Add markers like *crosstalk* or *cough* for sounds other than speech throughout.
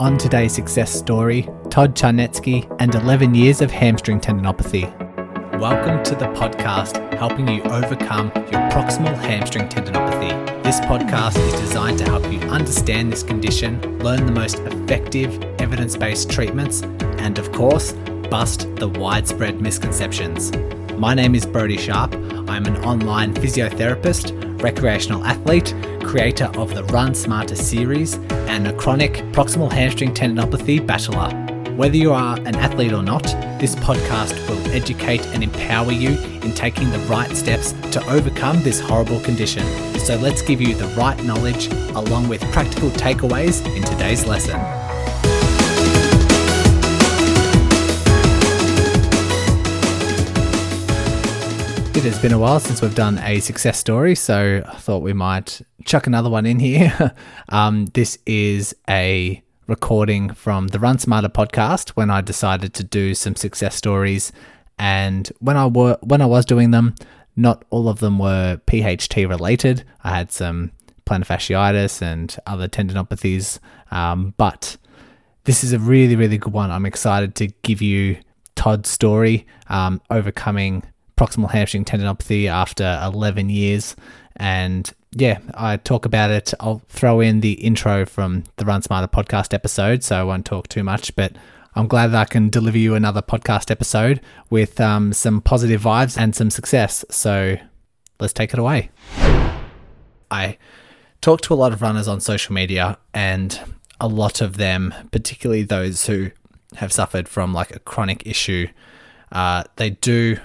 On today's success story, Todd Charnetski and 11 years of hamstring tendinopathy. Welcome to the podcast helping you overcome your proximal hamstring tendinopathy. This podcast is designed to help you understand this condition, learn the most effective evidence based treatments, and of course, bust the widespread misconceptions. My name is Brodie Sharp. I'm an online physiotherapist, recreational athlete, creator of the Run Smarter series, and a chronic proximal hamstring tendinopathy battler. Whether you are an athlete or not, this podcast will educate and empower you in taking the right steps to overcome this horrible condition. So let's give you the right knowledge along with practical takeaways in today's lesson. It has been a while since we've done a success story, so I thought we might chuck another one in here. *laughs* um, this is a recording from the Run Smarter podcast when I decided to do some success stories, and when I were when I was doing them, not all of them were PHT related. I had some plantar fasciitis and other tendinopathies, um, but this is a really really good one. I'm excited to give you Todd's story, um, overcoming proximal hamstring tendinopathy after 11 years. And yeah, I talk about it. I'll throw in the intro from the Run Smarter podcast episode, so I won't talk too much, but I'm glad that I can deliver you another podcast episode with um, some positive vibes and some success. So let's take it away. I talk to a lot of runners on social media, and a lot of them, particularly those who have suffered from like a chronic issue, uh, they do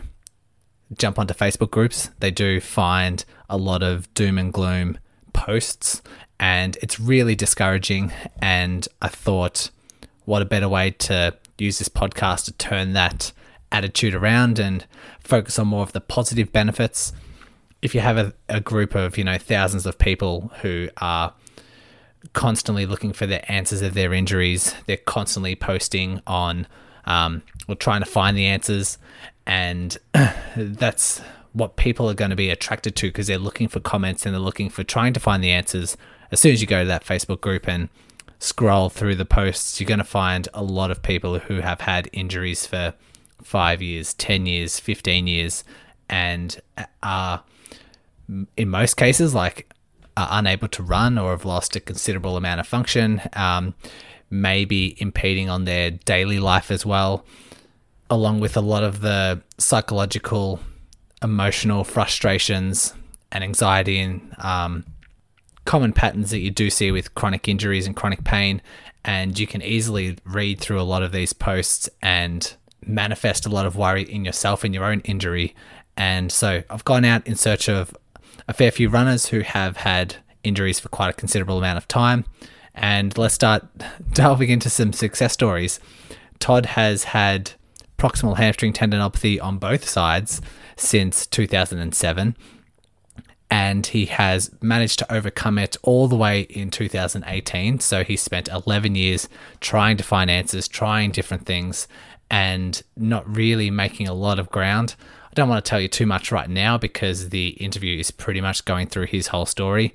jump onto Facebook groups, they do find a lot of doom and gloom posts, and it's really discouraging. And I thought, what a better way to use this podcast to turn that attitude around and focus on more of the positive benefits. If you have a, a group of, you know, thousands of people who are constantly looking for the answers of their injuries, they're constantly posting on um, or trying to find the answers and *clears throat* that's what people are going to be attracted to because they're looking for comments and they're looking for trying to find the answers. As soon as you go to that Facebook group and scroll through the posts, you're going to find a lot of people who have had injuries for five years, 10 years, 15 years, and are, in most cases, like, are unable to run or have lost a considerable amount of function, um, maybe impeding on their daily life as well along with a lot of the psychological, emotional frustrations and anxiety and um, common patterns that you do see with chronic injuries and chronic pain. And you can easily read through a lot of these posts and manifest a lot of worry in yourself and your own injury. And so I've gone out in search of a fair few runners who have had injuries for quite a considerable amount of time. And let's start *laughs* delving into some success stories. Todd has had proximal hamstring tendinopathy on both sides since 2007 and he has managed to overcome it all the way in 2018. So he spent 11 years trying to find answers, trying different things, and not really making a lot of ground. I don't want to tell you too much right now because the interview is pretty much going through his whole story.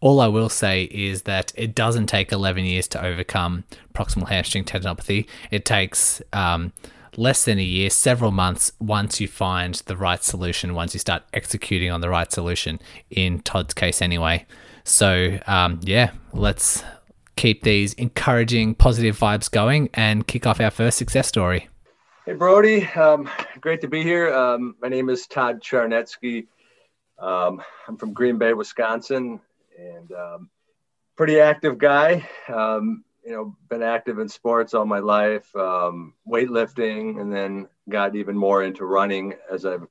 All I will say is that it doesn't take 11 years to overcome proximal hamstring tendinopathy. It takes um, less than a year, several months once you find the right solution, once you start executing on the right solution, in Todd's case anyway. So, um, yeah, let's keep these encouraging, positive vibes going and kick off our first success story. Hey, Brodie. Um, great to be here. Um, my name is Todd Charnetski. Um, I'm from Green Bay, Wisconsin, and um, pretty active guy. Um, you know, been active in sports all my life, um, weightlifting, and then got even more into running as I've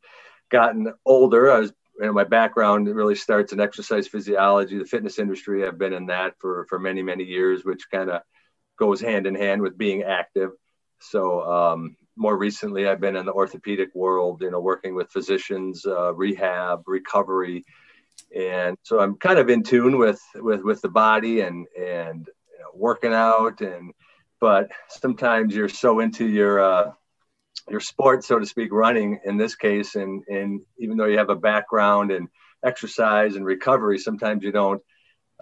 gotten older. I was, you know, my background really starts in exercise physiology, the fitness industry. I've been in that for for many many years, which kind of goes hand in hand with being active. So um, more recently, I've been in the orthopedic world, you know, working with physicians, uh, rehab, recovery, and so I'm kind of in tune with with with the body and and working out and but sometimes you're so into your uh, your sport, so to speak, running in this case, and and even though you have a background in exercise and recovery, sometimes you don't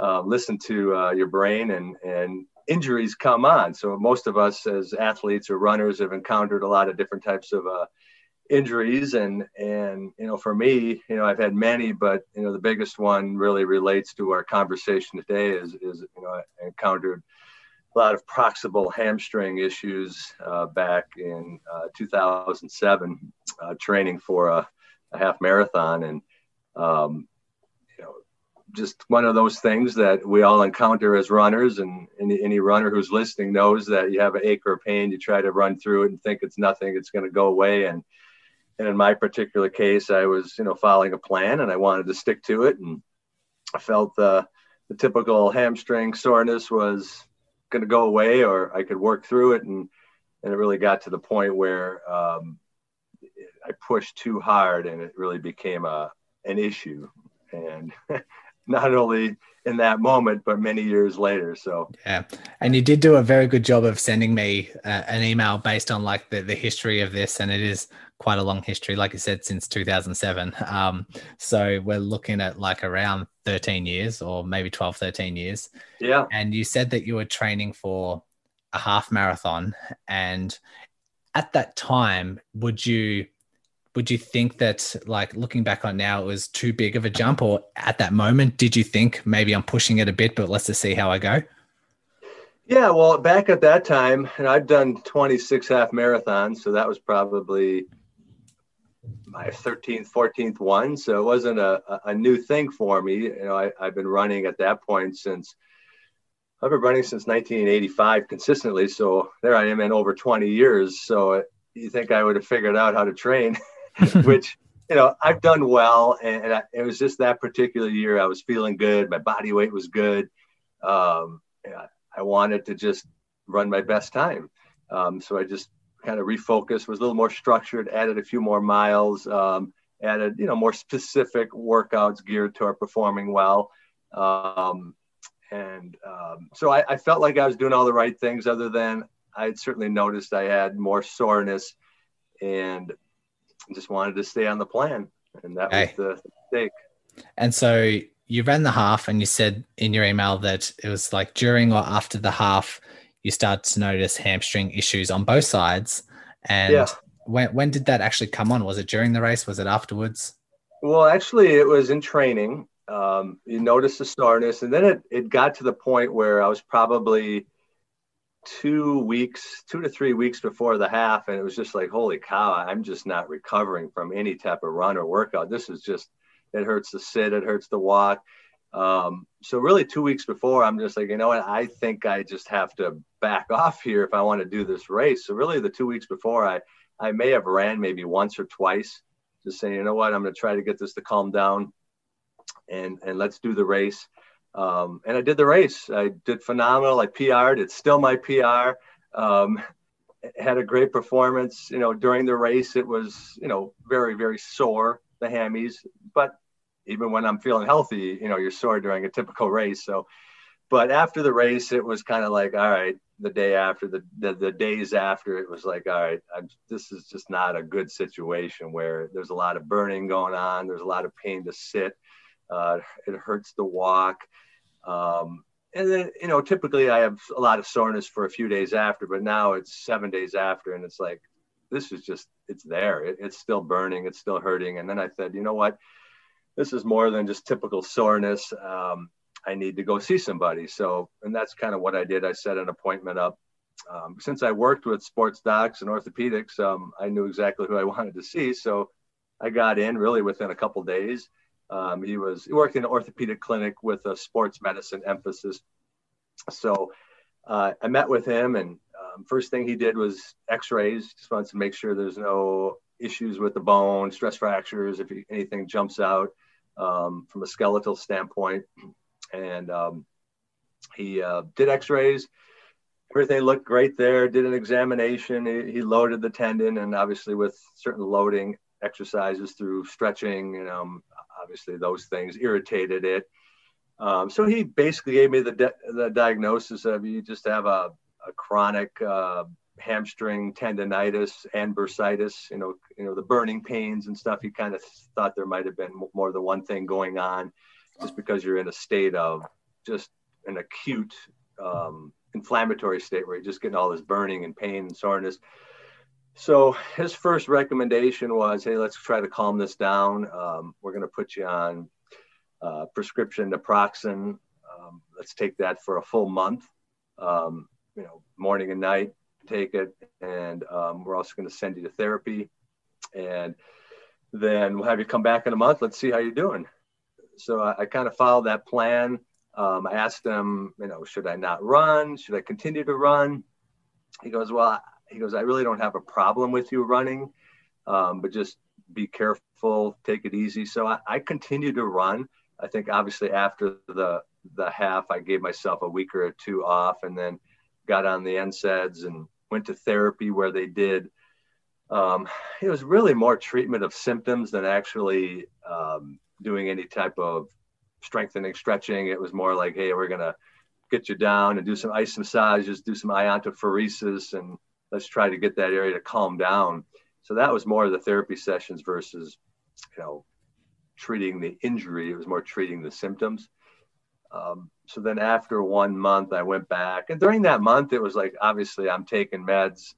uh, listen to uh, your brain and and injuries come on. So most of us as athletes or runners have encountered a lot of different types of uh, injuries, and and you know, for me, you know, I've had many, but you know, the biggest one really relates to our conversation today. Is is you know, I encountered a lot of proximal hamstring issues uh, back in uh, 2007, uh, training for a, a, half marathon, and um, you know, just one of those things that we all encounter as runners. And any, any runner who's listening knows that you have an ache or pain, you try to run through it and think it's nothing, it's going to go away. And and in my particular case, I was you know following a plan, and I wanted to stick to it, and I felt the the typical hamstring soreness was going to go away or I could work through it. And, and it really got to the point where um, I pushed too hard and it really became a, an issue. And *laughs* not only in that moment, but many years later. So yeah, and you did do a very good job of sending me uh, an email based on like the the history of this, and it is quite a long history, like I said, since 2007. Um, so we're looking at like around 13 years, or maybe 12, 13 years. Yeah. And you said that you were training for a half marathon, and at that time, would you would you think that like looking back on now it was too big of a jump or at that moment did you think maybe i'm pushing it a bit but let's just see how i go yeah well back at that time and i've done 26 half marathons so that was probably my 13th 14th one so it wasn't a, a new thing for me you know I, i've been running at that point since i've been running since 1985 consistently so there i am in over 20 years so you think i would have figured out how to train *laughs* which you know I've done well, and, and I, it was just that particular year I was feeling good. My body weight was good. Um, I wanted to just run my best time, um, so I just kind of refocused, was a little more structured, added a few more miles, um, added you know more specific workouts geared toward performing well. Um, and um, so I, I, felt like I was doing all the right things, other than I had certainly noticed I had more soreness and just wanted to stay on the plan, and that okay. was the mistake. And so you ran the half, and you said in your email that it was like during or after the half, you start to notice hamstring issues on both sides. And yeah. when when did that actually come on? Was it during the race? Was it afterwards? Well, actually, it was in training. Um, you noticed the soreness, and then it, it got to the point where I was probably two weeks, two to three weeks before the half, and it was just like, holy cow, I'm just not recovering from any type of run or workout. This is just, it hurts to sit, it hurts to walk. Um, so really, two weeks before, I'm just like, you know what? I think I just have to back *laughs* off here if I want to do this race. So really, the two weeks before, I I may have ran maybe once or twice, just saying, you know what? I'm going to try to get this to calm down, and and let's do the race. Um, and I did the race. I did phenomenal. I PR'd. It's still my PR. Um, had a great performance. You know, during the race, it was you know very very sore the hammies. But even when I'm feeling healthy, you know, you're sore during a typical race. So, but after the race, it was kind of like, all right. The day after, the the, the days after, it was like, all right, I'm, this is just not a good situation where there's a lot of burning going on. There's a lot of pain to sit. Uh, it hurts to walk. Um, and then, you know, typically I have a lot of soreness for a few days after, but now it's seven days after, and it's like, this is just, it's there. It, it's still burning, it's still hurting. And then I said, you know what? This is more than just typical soreness. Um, I need to go see somebody. So, and that's kind of what I did. I set an appointment up. Um, since I worked with sports docs and orthopedics, um, I knew exactly who I *laughs* wanted to see. So I got in really within a couple days. Um, he was he worked in an orthopedic clinic with a sports medicine emphasis. So uh, I met with him, and um, first thing he did was X-rays. Just wants to make sure there's no issues with the bone, stress fractures, if anything jumps out um, from a skeletal standpoint. And um, he uh, did X-rays. Everything looked great there. Did an examination. He, he loaded the tendon, and obviously with certain loading exercises through stretching, you know, obviously those things irritated it. Um, so he basically gave me the, the diagnosis of you just have a, a chronic uh, hamstring tendonitis and bursitis, you know, you know, the burning pains and stuff. He kind of thought there might have been more than one thing going on just because you're in a state of just an acute um, inflammatory state where you're just getting all this burning and pain and soreness. So his first recommendation was, hey, let's try to calm this down. Um, we're going to put you on uh, prescription naproxen. Um, let's take that for a full month. Um, you know, morning and night, take it, and um, we're also going to send you to therapy, and then we'll have you come back in a month. Let's see how you're doing. So I, I kind of followed that plan. Um, I asked him, you know, should I not run? Should I continue to run? He goes, well, he goes, I really don't have a problem with you running, um, but just be careful, take it easy. So I, I continued to run. I think obviously after the the half, I gave myself a week or two off, and then got on the NSAIDs and went to therapy where they did. Um, it was really more treatment of symptoms than actually um, doing any type of strengthening, stretching. It was more like, hey, we're gonna get you down and do some ice massages, do some iontophoresis, and let's try to get that area to calm down. So that was more of the therapy sessions versus, you know, treating the injury. It was more treating the symptoms. Um, so then after one month, I went back, and during that month, it was like obviously I'm taking meds.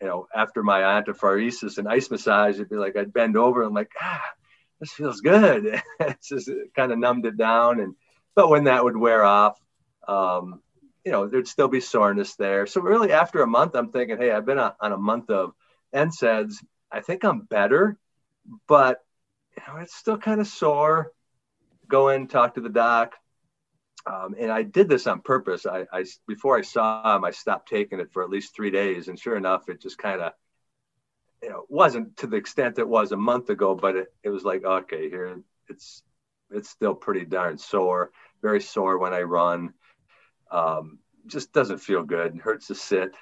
You know, after my iontophoresis and ice massage, it'd be like I'd bend over and like, ah, this feels good. *laughs* it's just it kind of numbed it down, and but when that would wear off, um, you know, there'd still be soreness there. So really, after a month, I'm thinking, hey, I've been on, on a month of NSAIDs. I think I'm better, but you know, it's still kind of sore. Go in, talk to the doc. Um, and I did this on purpose. I, I, before I saw him, I stopped taking it for at least three days, and sure enough, it just kind of, you know, wasn't to the extent it was a month ago, but it, it was like, okay, here it's it's still pretty darn sore, very sore when I run. Um, just doesn't feel good. It hurts to sit.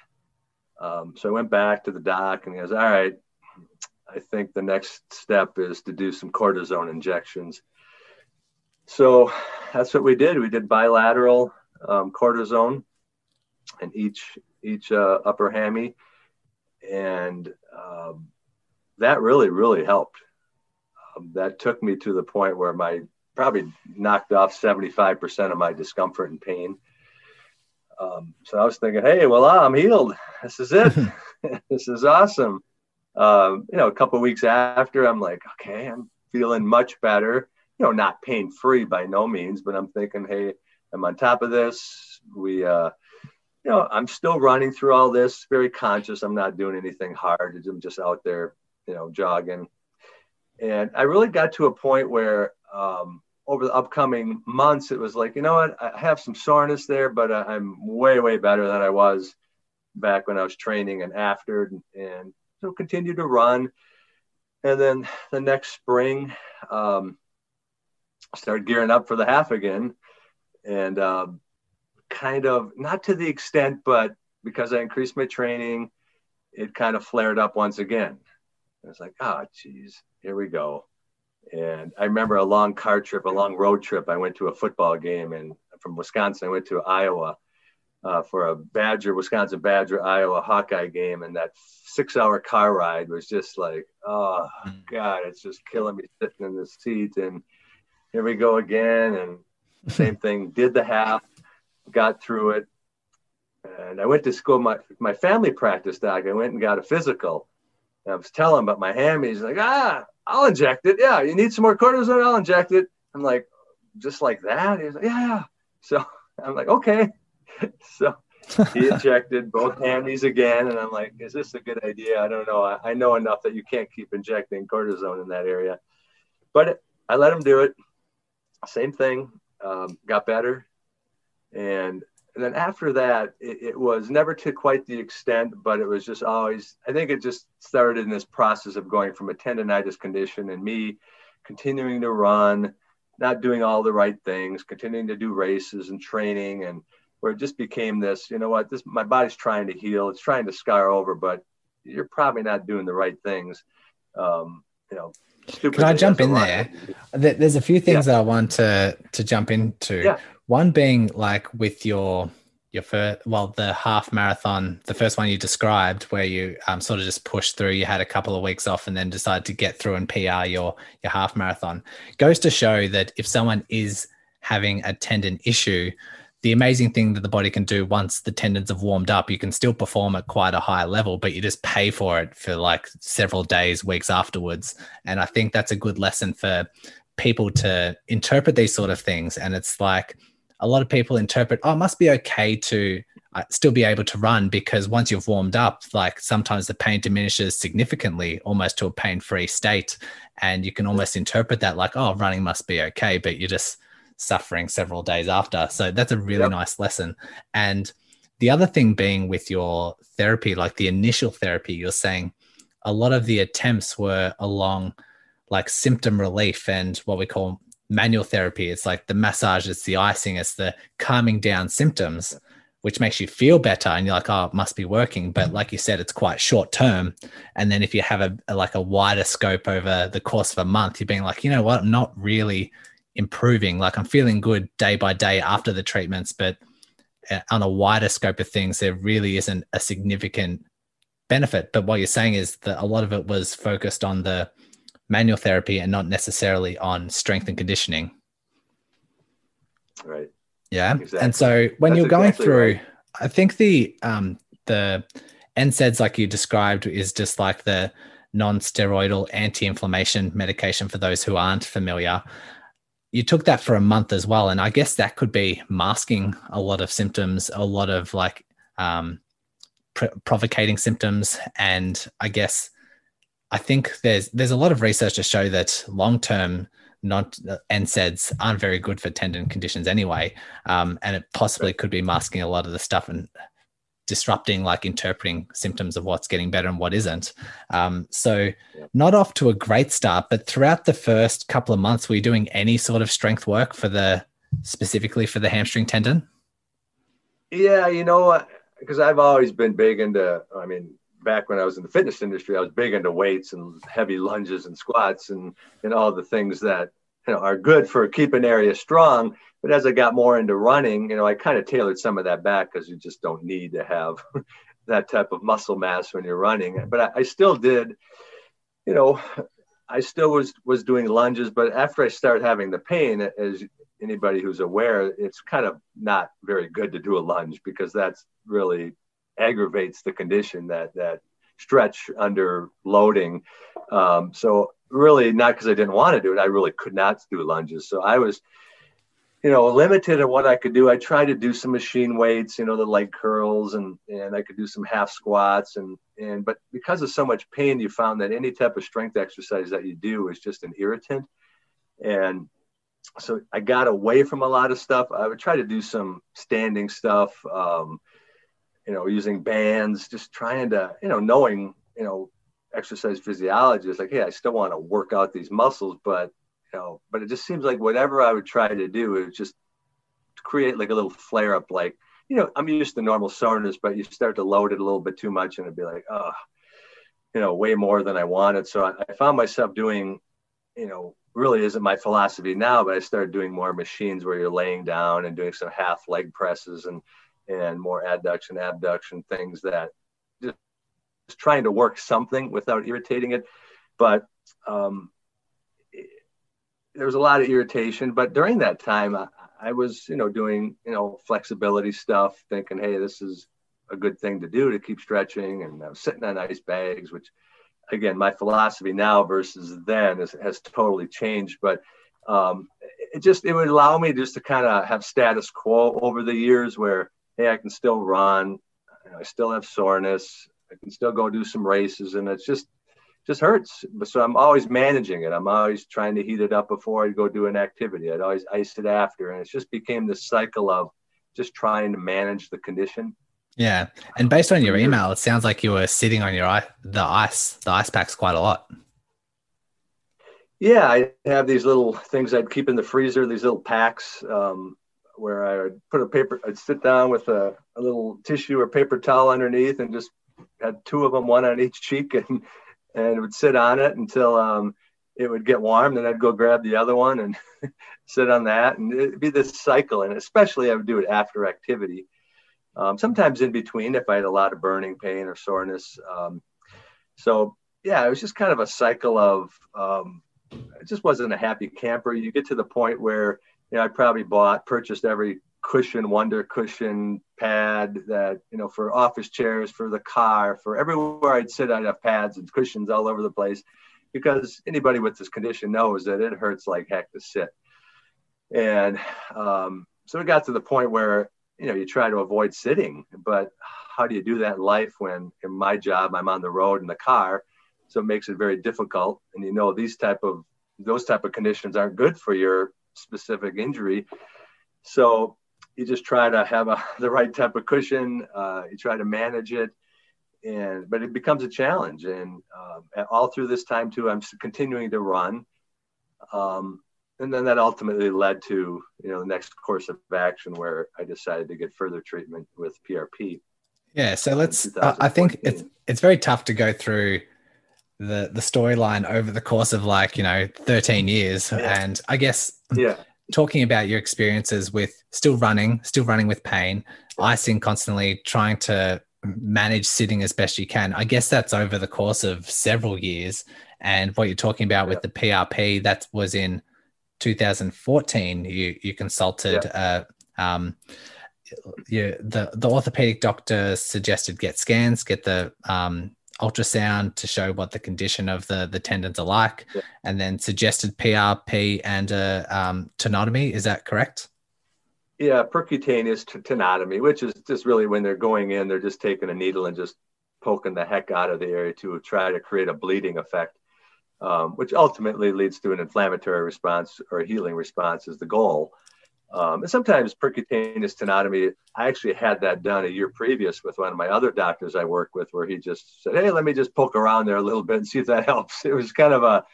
Um, so I went back to the doc, and he goes, "All right, I think the next step is to do some cortisone injections." So that's what we did. We did bilateral um, cortisone in each each uh, upper hammy, and um, that really really helped. Um, that took me to the point where my probably knocked off 75% of my discomfort and pain. Um, so I was thinking, hey, well, I'm healed. This is it. *laughs* *laughs* this is awesome. Um, you know, a couple weeks after, I'm like, okay, I'm feeling much better you know, not pain free by no means, but I'm thinking, hey, I'm on top of this. We, uh, you know, I'm still running through all this, very conscious. I'm not doing anything hard. I'm just out there, you know, jogging. And I really got to a point where, um, over the upcoming months, it was like, you know what, I have some soreness there, but I'm way, way better than I was back when I was training and after, and, so continue to run. And then the next spring, um, started gearing up for the half again, and um, kind of not to the extent, but because I increased my training, it kind of flared up once again. I was like, oh, geez, here we go. And I remember a long car trip, a long road trip. I went to a football game, and from Wisconsin, I went to Iowa uh, for a Badger, Wisconsin Badger, Iowa Hawkeye game, and that six-hour car ride was just like, oh mm. God, it's just killing me sitting in the seat. And here we go again. And same *laughs* thing, did the half, got through it. And I went to school, my, my family practice doc. I went and got a physical. And I was telling him about my hammy. He's like, ah, I'll inject it. Yeah, you need some more cortisone? I'll inject it. I'm like, just like that? He's like, yeah. So *laughs* I'm like, okay. *laughs* so he injected both hammies again. And I'm like, is this a good idea? I don't know. I, I know enough that you can't keep injecting cortisone in that area. But I let him do it same thing, um, got better. And, and then after that, it, it, was never to quite the extent, but it was just always, I think it just started in this process of going from a tendonitis condition and me continuing to run, not doing all the right things, continuing to do races and training and where it just became this, you know what, this, my body's trying to heal. It's trying to scar over, but you're probably not doing the right things. Um, you know, can I jump in there? There's a few things yeah. that I want to to jump into. Yeah. One being like with your your first, well, the half marathon, the first one you described, where you um, sort of just pushed through. You had a couple of weeks off and then decided to get through and PR your your half marathon. Goes to show that if someone is having a tendon issue, the amazing thing that the body can do once the tendons have warmed up, you can still perform at quite a high level, but you just pay for it for like several days, weeks afterwards. And I think that's a good lesson for people to interpret these sort of things. And it's like a lot of people interpret, oh, it must be okay to uh, still be able to run because once you've warmed up, like sometimes the pain diminishes significantly, almost to a pain free state. And you can almost interpret that like, oh, running must be okay, but you're just suffering several days after. So that's a really yep. nice lesson. And the other thing being with your therapy, like the initial therapy, you're saying a lot of the attempts were along like symptom relief and what we call manual therapy. It's like the massage, it's the icing, it's the calming down symptoms, which makes you feel better. And you're like, oh, it must be working. But like you said, it's quite short term. And then if you have a, a like a wider scope over the course of a month, you're being like, you know what, I'm not really improving. Like I'm feeling good day by day after the treatments, but uh, on a wider scope of things, there really isn't a significant benefit. But what you're saying is that a lot of it was focused on the manual therapy and not necessarily on strength and conditioning. Right. Yeah. Exactly. And so when That's you're going exactly through, right. I think the um the NSAIDs like you described is just like the non-steroidal anti-inflammation medication for those who aren't familiar you took that for a month as well and i guess that could be masking a lot of symptoms a lot of like um, pr- provocating symptoms and i guess i think there's there's a lot of research to show that long term not NSAIDs aren't very good for tendon conditions anyway, um, and it possibly could be masking a lot of the stuff and disrupting like interpreting symptoms of what's getting better and what isn't. Um, so not off to a great start, but throughout the first couple of months, were you doing any sort of strength work for the specifically for the hamstring tendon? Yeah, you know, because I've always been big into. I mean, back when I was in the fitness industry, I was big into weights and heavy lunges and squats and and all the things that you know are good for keeping areas strong. But as I got more into running, you know, I kind of tailored some of that back because you just don't need to have *laughs* that type of muscle mass when you're running. But I, I still did, you know, I still was was doing lunges. But after I started having the pain, as anybody who's aware, it's kind of not very good to do a lunge because that's really aggravates the condition that that stretch under loading. Um, so really, not because I didn't want to do it, I really could not do lunges. So I was you know, limited in what I could do. I tried to do some machine weights, you know, the leg curls and and I could do some half squats and and but because of so much pain, you found that any type of strength exercise that you do is just an irritant. And so I got away from a lot of stuff. I would try to do some standing stuff, um, you know, using bands, just trying to, you know, knowing, you know, exercise physiology is like, hey, I still want to work out these muscles, but know, but it just seems like whatever I would try to do, is just create like a little flare up. Like, you know, I'm used to normal soreness, but you start to load it a little bit too much and it'd be like, oh, you know, way more than I wanted. So I, I found myself doing, you know, really isn't my philosophy now, but I started doing more machines where you're laying down and doing some half leg presses and, and more adduction, abduction things that just, just trying to work something without irritating it. But um, there was a lot of irritation. But during that time, I, I was, you know, doing, you know, flexibility stuff, thinking, hey, this is a good thing to do to keep stretching. And I was sitting on ice bags, which, again, my philosophy now versus then is, has totally changed. But um, it just it would allow me just to kind of have status quo over the years, where hey, I can still run, I still have soreness, I can still go do some races, and it's just just hurts. So I'm always managing it. I'm always trying to heat it up before I go do an activity. I'd always ice it after. And it just became this cycle of just trying to manage the condition. Yeah. And based on your email, it sounds like you were sitting on your the ice, the ice packs quite a lot. Yeah, I have these little things I'd keep in the freezer, these little packs um, where I would put a paper, I'd sit down with a, a little tissue or paper towel underneath and just had two of them, one on each cheek, *laughs* and and would sit on it until um, it would get warm. Then I'd go grab the other one and *laughs* sit on that, and it'd be this cycle. And especially I would do it after activity. Um, sometimes in between if I had a lot of burning pain or soreness. Um, so yeah, it was just kind of a cycle of. Um, just wasn't a happy camper. You get to the point where you know I probably bought purchased every cushion, wonder cushion pad that, you know, for office chairs, for the car, for everywhere I'd sit, I'd have pads and cushions all over the place because anybody with this condition knows that it hurts like heck to sit. And um, so it got to the point where, you know, you try to avoid sitting, but how do you do that in life when in my job, I'm on the road in the car. So it makes it very difficult. And you know, these type of, those type of conditions aren't good for your specific injury. So you just try to have a, *laughs* the right type of cushion. Uh, you try to manage it, and but it becomes a challenge. And uh, all through this time too, I'm continuing to run, um, and then that ultimately led to you know the next course of action where I decided to get further treatment with PRP. Yeah, so let's. Uh, I think it's it's very tough to go through the the storyline over the course of like you know 13 years, yeah. and I guess yeah talking about your experiences with still running, still running with pain, icing constantly, trying to manage sitting as best you can. I guess that's over the course of several years. And what you're talking about with the PRP, that was in 2014. You you consulted. Uh, um, you, the the orthopedic doctor suggested get scans, get the um, ultrasound to show what the condition of the the tendons are like, yeah. and then suggested PRP and a um, tenotomy. Is that correct? Yeah, percutaneous tenotomy, which is just really when they're going in, they're just taking a needle and just poking the heck out of the area to try to create a bleeding effect, um, which ultimately leads to an inflammatory response or a healing response is the goal. Um, and sometimes percutaneous tenotomy, I actually had that done a year previous with one of my other doctors I work with, where he just said, Hey, let me just poke around there a little bit and see if that *laughs* helps. It was kind of a,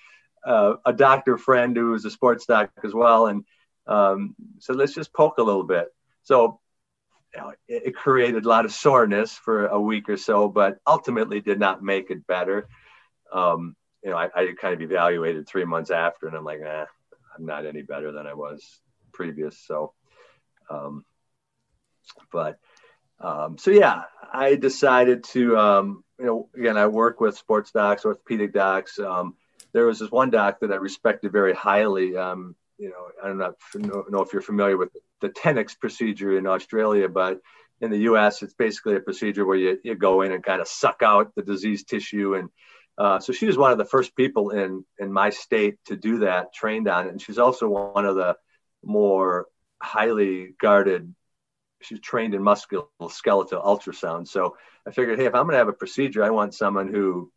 a, doctor friend who was a sports doc as well. And um, so let's just poke a little bit. So you know, it, it, created a lot of soreness for a week or so, but ultimately did not make it better. Um, you know, I, I kind of evaluated three months after and I'm like, nah, I'm not any better than I was previous. So, um, but um, so yeah, I decided to, um, you know, again, I work with sports docs, orthopedic docs. Um, there was this one doc that I respected very highly. Um, you know, I don't know, if you're familiar with the Tenex procedure in Australia, but in the U.S., it's basically a procedure where you, you go in and kind of suck out the diseased tissue. And uh, so she was one of the first people in in my state to do that, trained on it, and she's also one of the more highly guarded. She's trained in musculoskeletal ultrasound. So I figured, hey, if I'm going to have a procedure, I want someone who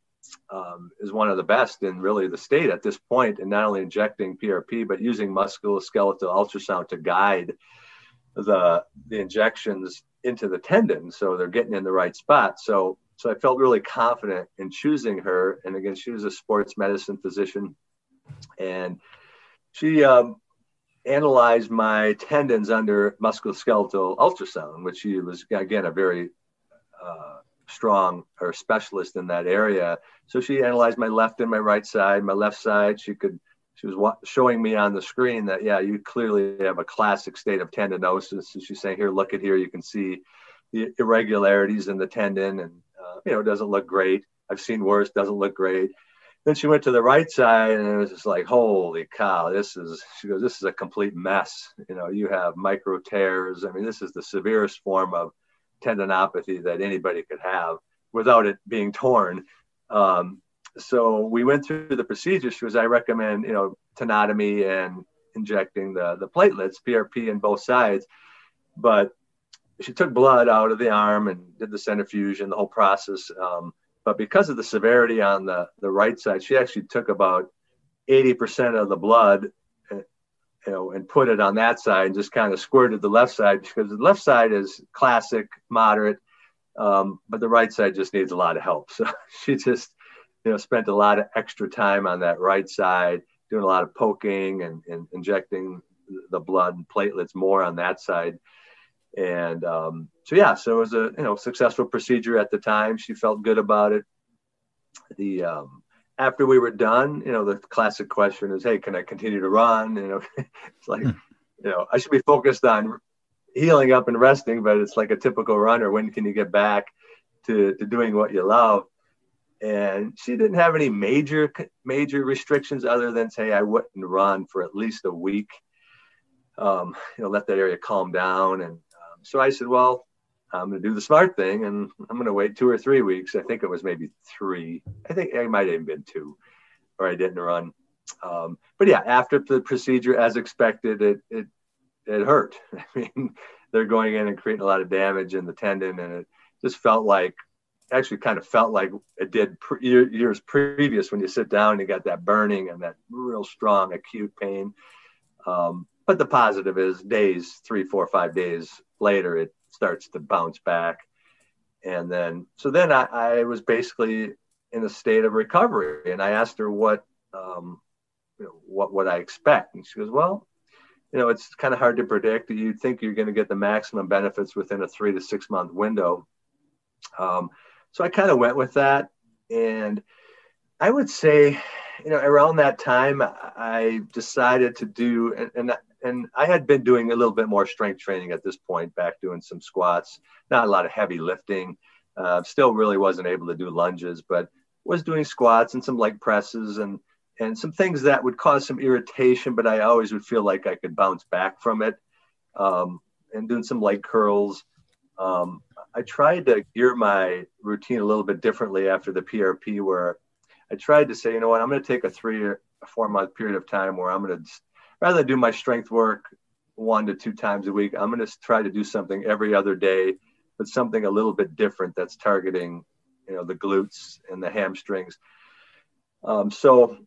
um, is one of the best in really the state at this point, and not only injecting PRP, but using musculoskeletal ultrasound to guide the the injections into the tendon, so they're getting in the right spot. So so I felt really confident in choosing her. And again, she was a sports medicine physician, and she um, analyzed my tendons under musculoskeletal ultrasound, which he was again a very uh, strong or specialist in that area. So she analyzed my left and my right side. My left side, she could she was showing me on the screen that yeah, you clearly have a classic state of tendinosis. And she's saying here, look at here, you can see the irregularities in the tendon, and uh, you know, it doesn't look great. I've seen worse, doesn't look great. Then she went to the right side and it was just like, holy cow, this is, she goes, this is a complete mess. You know, you have micro tears. I mean, this is the severest form of tendinopathy that anybody could have without it being torn. Um, so we went through the procedure. She was, I recommend, you know, tenotomy and injecting the, the platelets, PRP in both sides. But she took blood out of the arm and did the centrifuge and the whole process. Um, but because of the severity on the, the right side, she actually took about 80% of the blood, uh, you know, and put it on that side and just kind of squirted the left side because the left side is classic, moderate, um, but the right side just needs a lot of help. *laughs* So she just, you know, spent a lot of extra time on that right side, doing a lot of poking and, and injecting the blood and platelets more on that side and um, so yeah so it was a you know successful procedure at the time. She felt good about it. The um, after we were done you know the classic question is hey can i continue to run? You know *laughs* it's like hmm. you know i should be focused on healing up and resting but it's like a typical runner. When can you get back to, to doing what you love? And she didn't have any major major restrictions other than say i wouldn't run for at least a week. Um, you know, let that area calm down. And so I said, well, I'm going to do the smart thing and I'm going to wait two or three weeks. I think it was maybe three. I think it might have even been two, or I didn't run. Um, but yeah, after the procedure, as expected, it, it, it hurt. *laughs* I mean, they're going in and creating a lot of damage in the tendon and it just felt like actually kind of felt like it did pre- years previous when you sit down and you got that burning and that real strong acute pain. Um, but the positive is days, three, four, five days later, it starts to bounce back. And then, so then I, I was basically in a state of recovery. And I asked her what, um, you know, what would I expect? And she goes, well, you know, it's kind of hard to predict. You think you're going to get the maximum benefits within a three to six month window. Um, so I kind of went with that. And I would say, you know, around that time, I decided to do, and, and, and I had been doing a little bit more strength training at this point, back doing some squats, not a lot of heavy lifting. Uh, still really wasn't able to do lunges, but was doing squats and some leg presses and, and some things that would cause some irritation, but I always would feel like I could bounce back from it. Um, and doing some leg curls. Um, I tried to gear my routine a little bit differently after the PRP, where I tried to say, you know what, I'm going to take a three or four month period of time where I'm going to rather than do my strength work one to two times a week, I'm going to try to do something every other day, but something a little bit different that's targeting, you know, the glutes and the hamstrings. Um, so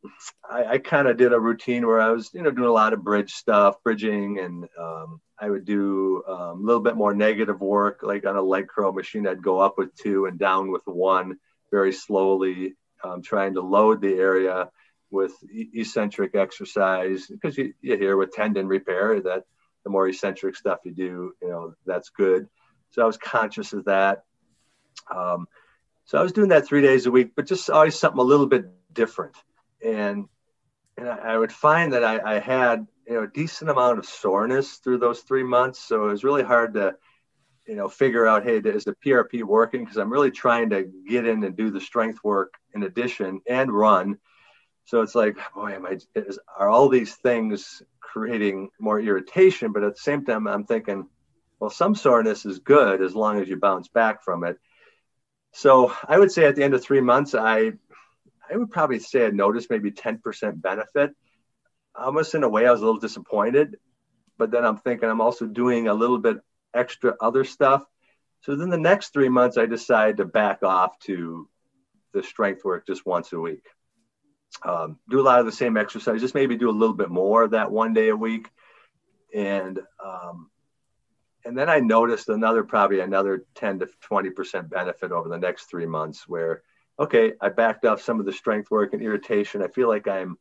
I, I kind of did a routine where I was, you know, doing a lot of bridge stuff, bridging, and um, I would do um, a little bit more negative work, like on a leg curl machine. I'd go up with two and down with one, very slowly, um, trying to load the area with eccentric exercise because you, you hear with tendon repair that the more eccentric stuff you do, you know, that's good. So I was conscious of that. Um, so I was doing that three days a week, but just always something a little bit different. And and I, I would find that I, I, had you know a decent amount of soreness through those three months. So it was really hard to you know figure out hey is the PRP working because I'm really trying to get in and do the strength work in addition and run. So it's like boy am I is, are all these things creating more irritation? But at the same time I'm thinking well some soreness is good as long as you bounce back from it. So I would say at the end of three months I I would probably say I noticed maybe 10% benefit. Almost in a way, I was a little disappointed, but then I'm thinking I'm also doing a little bit extra other stuff. So then the next three months, I decided to back off to the strength work just once a week. Um, do a lot of the same exercise, just maybe do a little bit more of that one day a week. And um, and then I noticed another probably another 10 to 20% benefit over the next three months where okay, I backed off some of the strength work and irritation. I feel like I'm,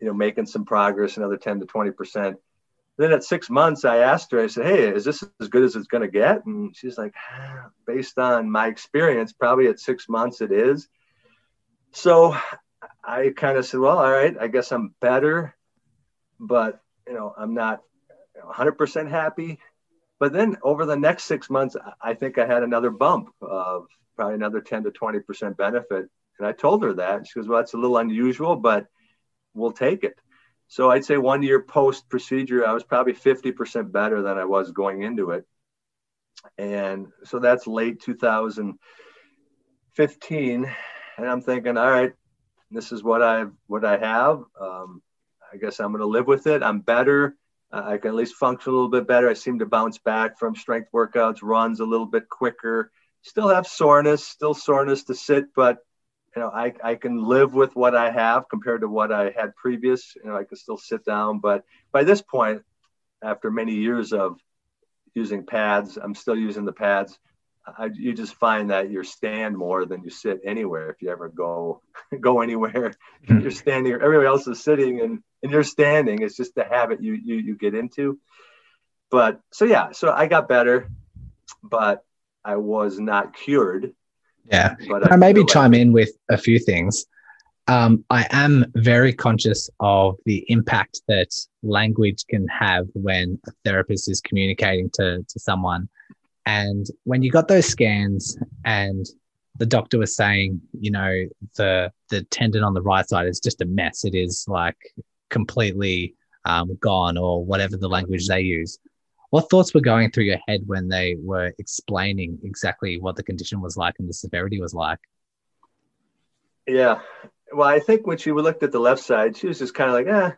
you know, making some progress, another 10 to 20%. Then at six months, I asked her, I said, Hey, is this as good as it's going to get? And she's like, ah, Based on my experience, probably at six months it is. So I kind of said, Well, all right, I guess I'm better, but, you know, I'm not 100% happy. But then over the next six months, I think I had another bump of probably another 10 to 20% benefit. And I told her that. She goes, Well, that's a little unusual, but we'll take it. So I'd say one year post procedure, I was probably 50% better than I was going into it. And so that's late 2015. And I'm thinking, all right, this is what I what I have. Um, I guess I'm going to live with it. I'm better. Uh, I can at least function a little bit better. I seem to bounce back from strength workouts, runs a little bit quicker still have soreness, still soreness to sit, but you know, I, I can live with what I have compared to what I had previous. You know, I can still sit down, but by this point, after many years of using pads, I'm still using the pads. I, you just find that you stand more than you sit anywhere. If you ever go *laughs* go anywhere, mm-hmm. you're standing. Everybody else is sitting, and and you're standing. It's just the habit you you you get into. But so yeah, so I got better, but I was not cured. Yeah. But Can I, I maybe chime in with a few things? Um, I am very conscious of the impact that language can have when a therapist is communicating to, to someone. And when you got those scans and the doctor was saying, you know, the the tendon on the right side is just a mess. It is like completely um, gone or whatever the language they use. What thoughts were going through your head when they were explaining exactly what the condition was like and the severity was like? Yeah. Well, I think when she looked at the left side, she was just kind of like, eh,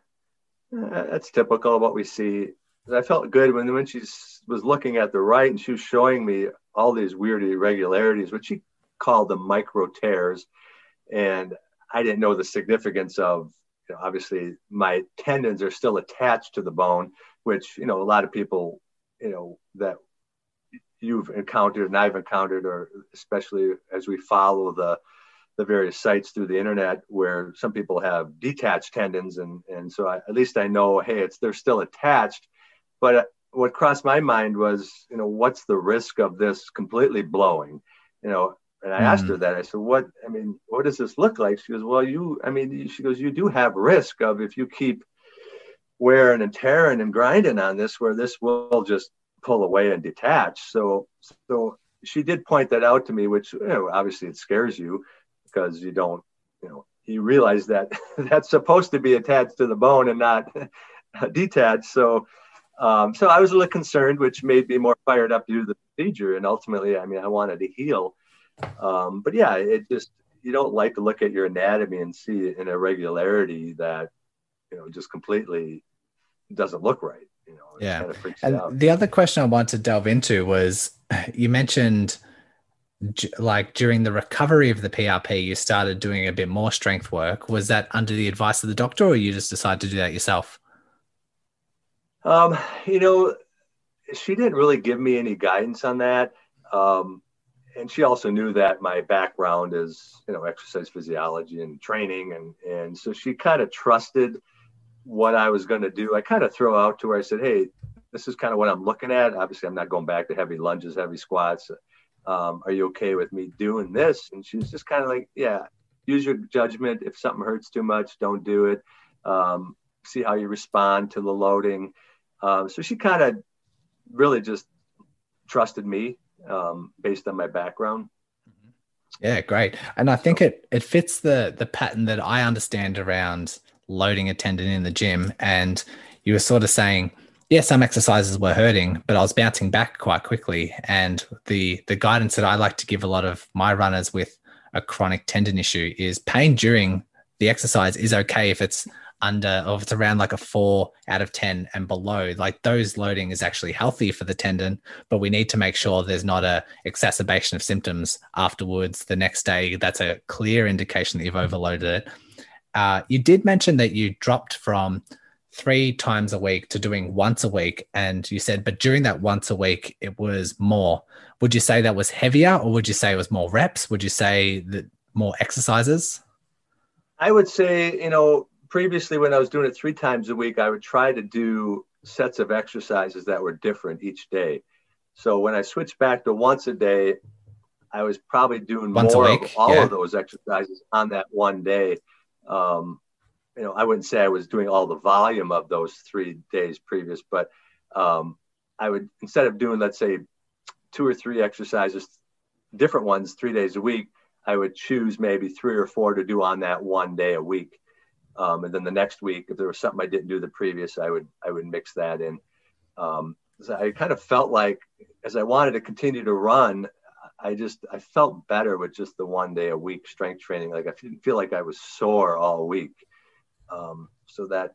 eh that's typical of what we see. I felt good when, when she was looking at the right and she was showing me all these weird irregularities, which she called the micro tears. And I didn't know the significance of, you know, obviously my tendons are still attached to the bone, which, you know, a lot of people, you know, that you've encountered and I've encountered, or especially as we follow the, the various sites through the internet where some people have detached tendons and and so I, at least I know hey it's they're still attached but what crossed my mind was you know what's the risk of this completely blowing you know and I mm. asked her that. I said, "What? I mean, what does this look like?" She goes, "Well, you. I mean, she goes, you do have risk of if you keep wearing and tearing and grinding on this, where this will just pull away and detach." So, so she did point that out to me, which you know, obviously it scares you because you don't, you know, you realize that *laughs* that's supposed to be attached to the bone and not *laughs* detached. So, um, so I was a little concerned, which made me more fired up to do the procedure. And ultimately, I mean, I wanted to heal um, but yeah, it just you don't like to look at your anatomy and see an irregularity that you know just completely doesn't look right. You know, yeah. Kind of and out. the other question I wanted to delve into was you mentioned like during the recovery of the PRP, you started doing a bit more strength work. Was that under the advice of the doctor, or you just decided to do that yourself? Um, you know, she didn't really give me any guidance on that. Um, and she also knew that my background is you know exercise physiology and training and and so she kind of trusted what I was going to do. I kind of throw out to her. I said, "Hey, this is kind of what I'm looking at. Obviously, I'm not going back to heavy lunges, heavy squats. Um, are you okay with me doing this?" And she was just kind of like, "Yeah, use your judgment. If something hurts too much, don't do it. Um, see how you respond to the loading." Um, so she kind of really just trusted me um, based on my background. Yeah, great. And I think it it fits the the pattern that I understand around loading a tendon in the gym. And you were sort of saying, yeah, some exercises were hurting, but I was bouncing back quite quickly. And the the guidance that I like to give a lot of my runners with a chronic tendon issue is pain during the exercise is okay if it's under or if it's around like a four out of 10 and below, like those loading is actually healthy for the tendon, but we need to make sure there's not a exacerbation of symptoms afterwards the next day. That's a clear indication that you've overloaded it. Uh, you did mention that you dropped from three times a week to doing once a week. And you said, but during that once a week, it was more. Would you say that was heavier or would you say it was more reps? Would you say that more exercises? I would say, you know, previously when I was doing it three times a week, I would try to do sets of exercises that were different each day. So when I switched back to once a day, I was probably doing once more of all yeah. of those exercises on that one day. Um, you know, I wouldn't say I was doing all the volume of those three days previous, but um, I would instead of doing, let's say, two or three exercises, different ones, three days a week, I would choose maybe three or four to do on that one day a week. Um, and then the next week, if there was something I didn't do the previous, I would I would mix that in. Um, so I kind of felt like as I wanted to continue to run, I just I felt better with just the one day a week strength training. Like I didn't feel like I was sore all week. Um, so that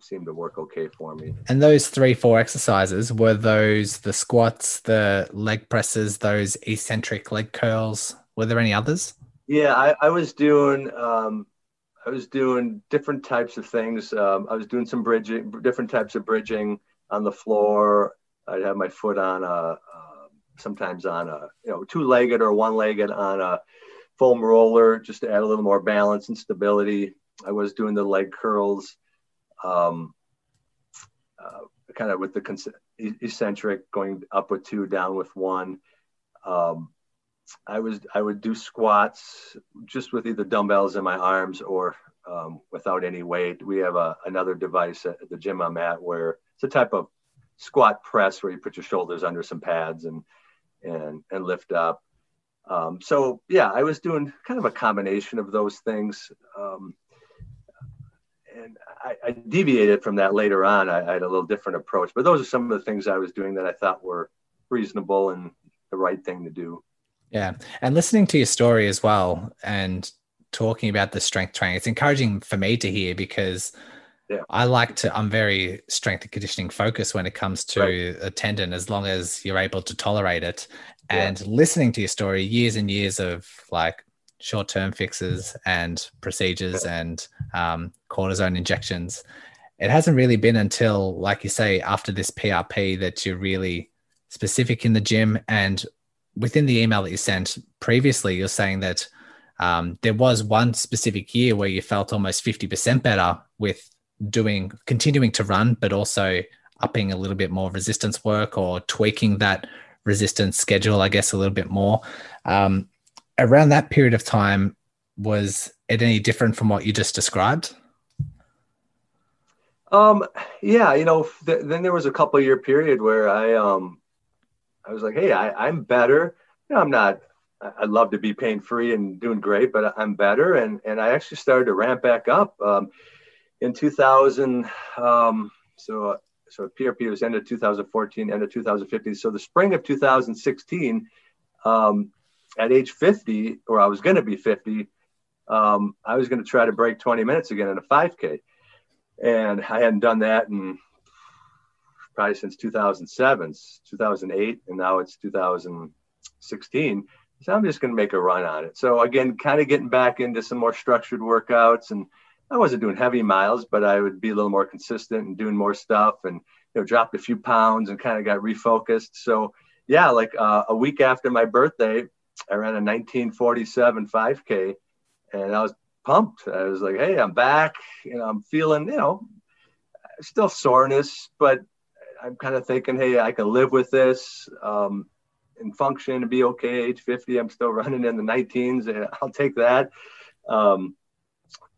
seemed to work okay for me. And those three, four exercises were those the squats, the leg presses, those eccentric leg curls. Were there any others? Yeah, I, I was doing um, I was doing different types of things. Um, I was doing some bridging, different types of bridging on the floor. I'd have my foot on a, uh, sometimes on a, you know, two-legged or one-legged on a foam roller, just to add a little more balance and stability. I was doing the leg curls, um, uh, kind of with the eccentric, going up with two, down with one. Um, I was I would do squats just with either dumbbells in my arms or um, without any weight. We have a, another device at the gym I'm at where it's a type of squat press where you put your shoulders under some pads and and and lift up. Um, so yeah, I was doing kind of a combination of those things. Um, and I, I, deviated from that later on. I, I, had a little different approach, but those are some of the things I was doing that I thought were reasonable and the right thing to do. Yeah. And listening to your story as well and talking about the strength training, it's encouraging for me to hear because yeah. I like to, I'm very strength and conditioning focused when it comes to right. a tendon, as long as you're able to tolerate it. Yeah. And listening to your story, years and years of like short term fixes and procedures yeah. and um, cortisone injections. It hasn't really been until, like you say, after this PRP that you're really specific in the gym. And within the email that you sent previously, you're saying that um, there was one specific year where you felt almost 50% better with doing, continuing to run, but also upping a little bit more resistance work or tweaking that resistance schedule, I guess, a little bit more. Um, around that period of time, was it any different from what you just described? Um, yeah, you know, th- then there was a couple year period where I, um, I was like, Hey, I, I'm better. You know, I'm not, I'd love to be pain free and doing great, but I'm better. And, and I actually started to ramp back up, um, in 2000. Um, so, so PRP was end of 2014, end of 2015. So the spring of 2016, um, at age 50, or I was going to be 50, um, I was going to try to break 20 minutes again in a 5K. And I hadn't done that in probably since 2007, 2008, and now it's 2016. So I'm just going to make a run on it. So again, kind of getting back into some more structured workouts, and I wasn't doing heavy miles, but I would be a little more consistent and doing more stuff, and you know, dropped a few pounds and kind of got refocused. So yeah, like uh, a week after my birthday, I ran a 1947 5K, and I was pumped. I was like, "Hey, I'm back. Know, I'm feeling, you know, still soreness, but I'm kind of thinking, hey, I can live with this um, and function and be okay. Age 50, I'm still *laughs* running in the 19s, and I'll take that." Um,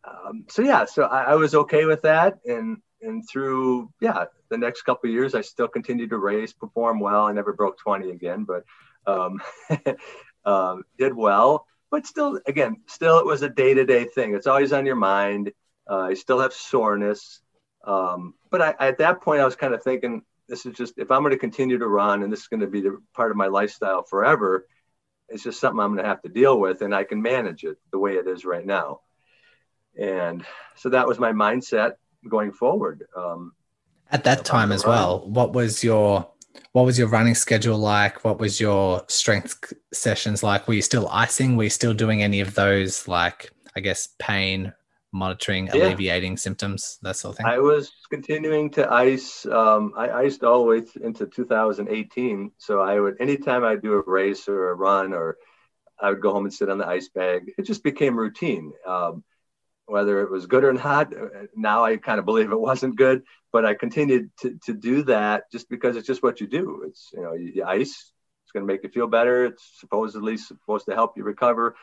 um, so yeah, so I, I, was okay with that, and and through yeah the next couple years, I still continued to race, perform well. I never broke 20 again, but um, *laughs* um, did well, but still, again, still it was a day to day thing. It's always on your mind. Uh, I still have soreness. Um, but I, at that point, I was kind of thinking, this is just, if I'm going to continue to run and this is going to be the part of my lifestyle forever, it's just something I'm going to have to deal with and I can manage it the way it is right now. And so that was my mindset going forward. Um, at that time as well, what was your what was your running schedule like? What was your strength sessions like? Were you still icing? Were you still doing any of those, like, I guess, pain monitoring, yeah. alleviating symptoms, that sort of thing? I was continuing to ice. Um, I iced all the way into 2018. So I would, anytime I'd do a race or a run, or I would go home and sit on the ice bag, it just became routine. Um, whether it was good or not. Uh, now I kind of believe it wasn't good, but I continued to, to do that just because it's just what you do. It's, you know, you, you ice, it's going to make you feel better. It's supposedly supposed to help you recover.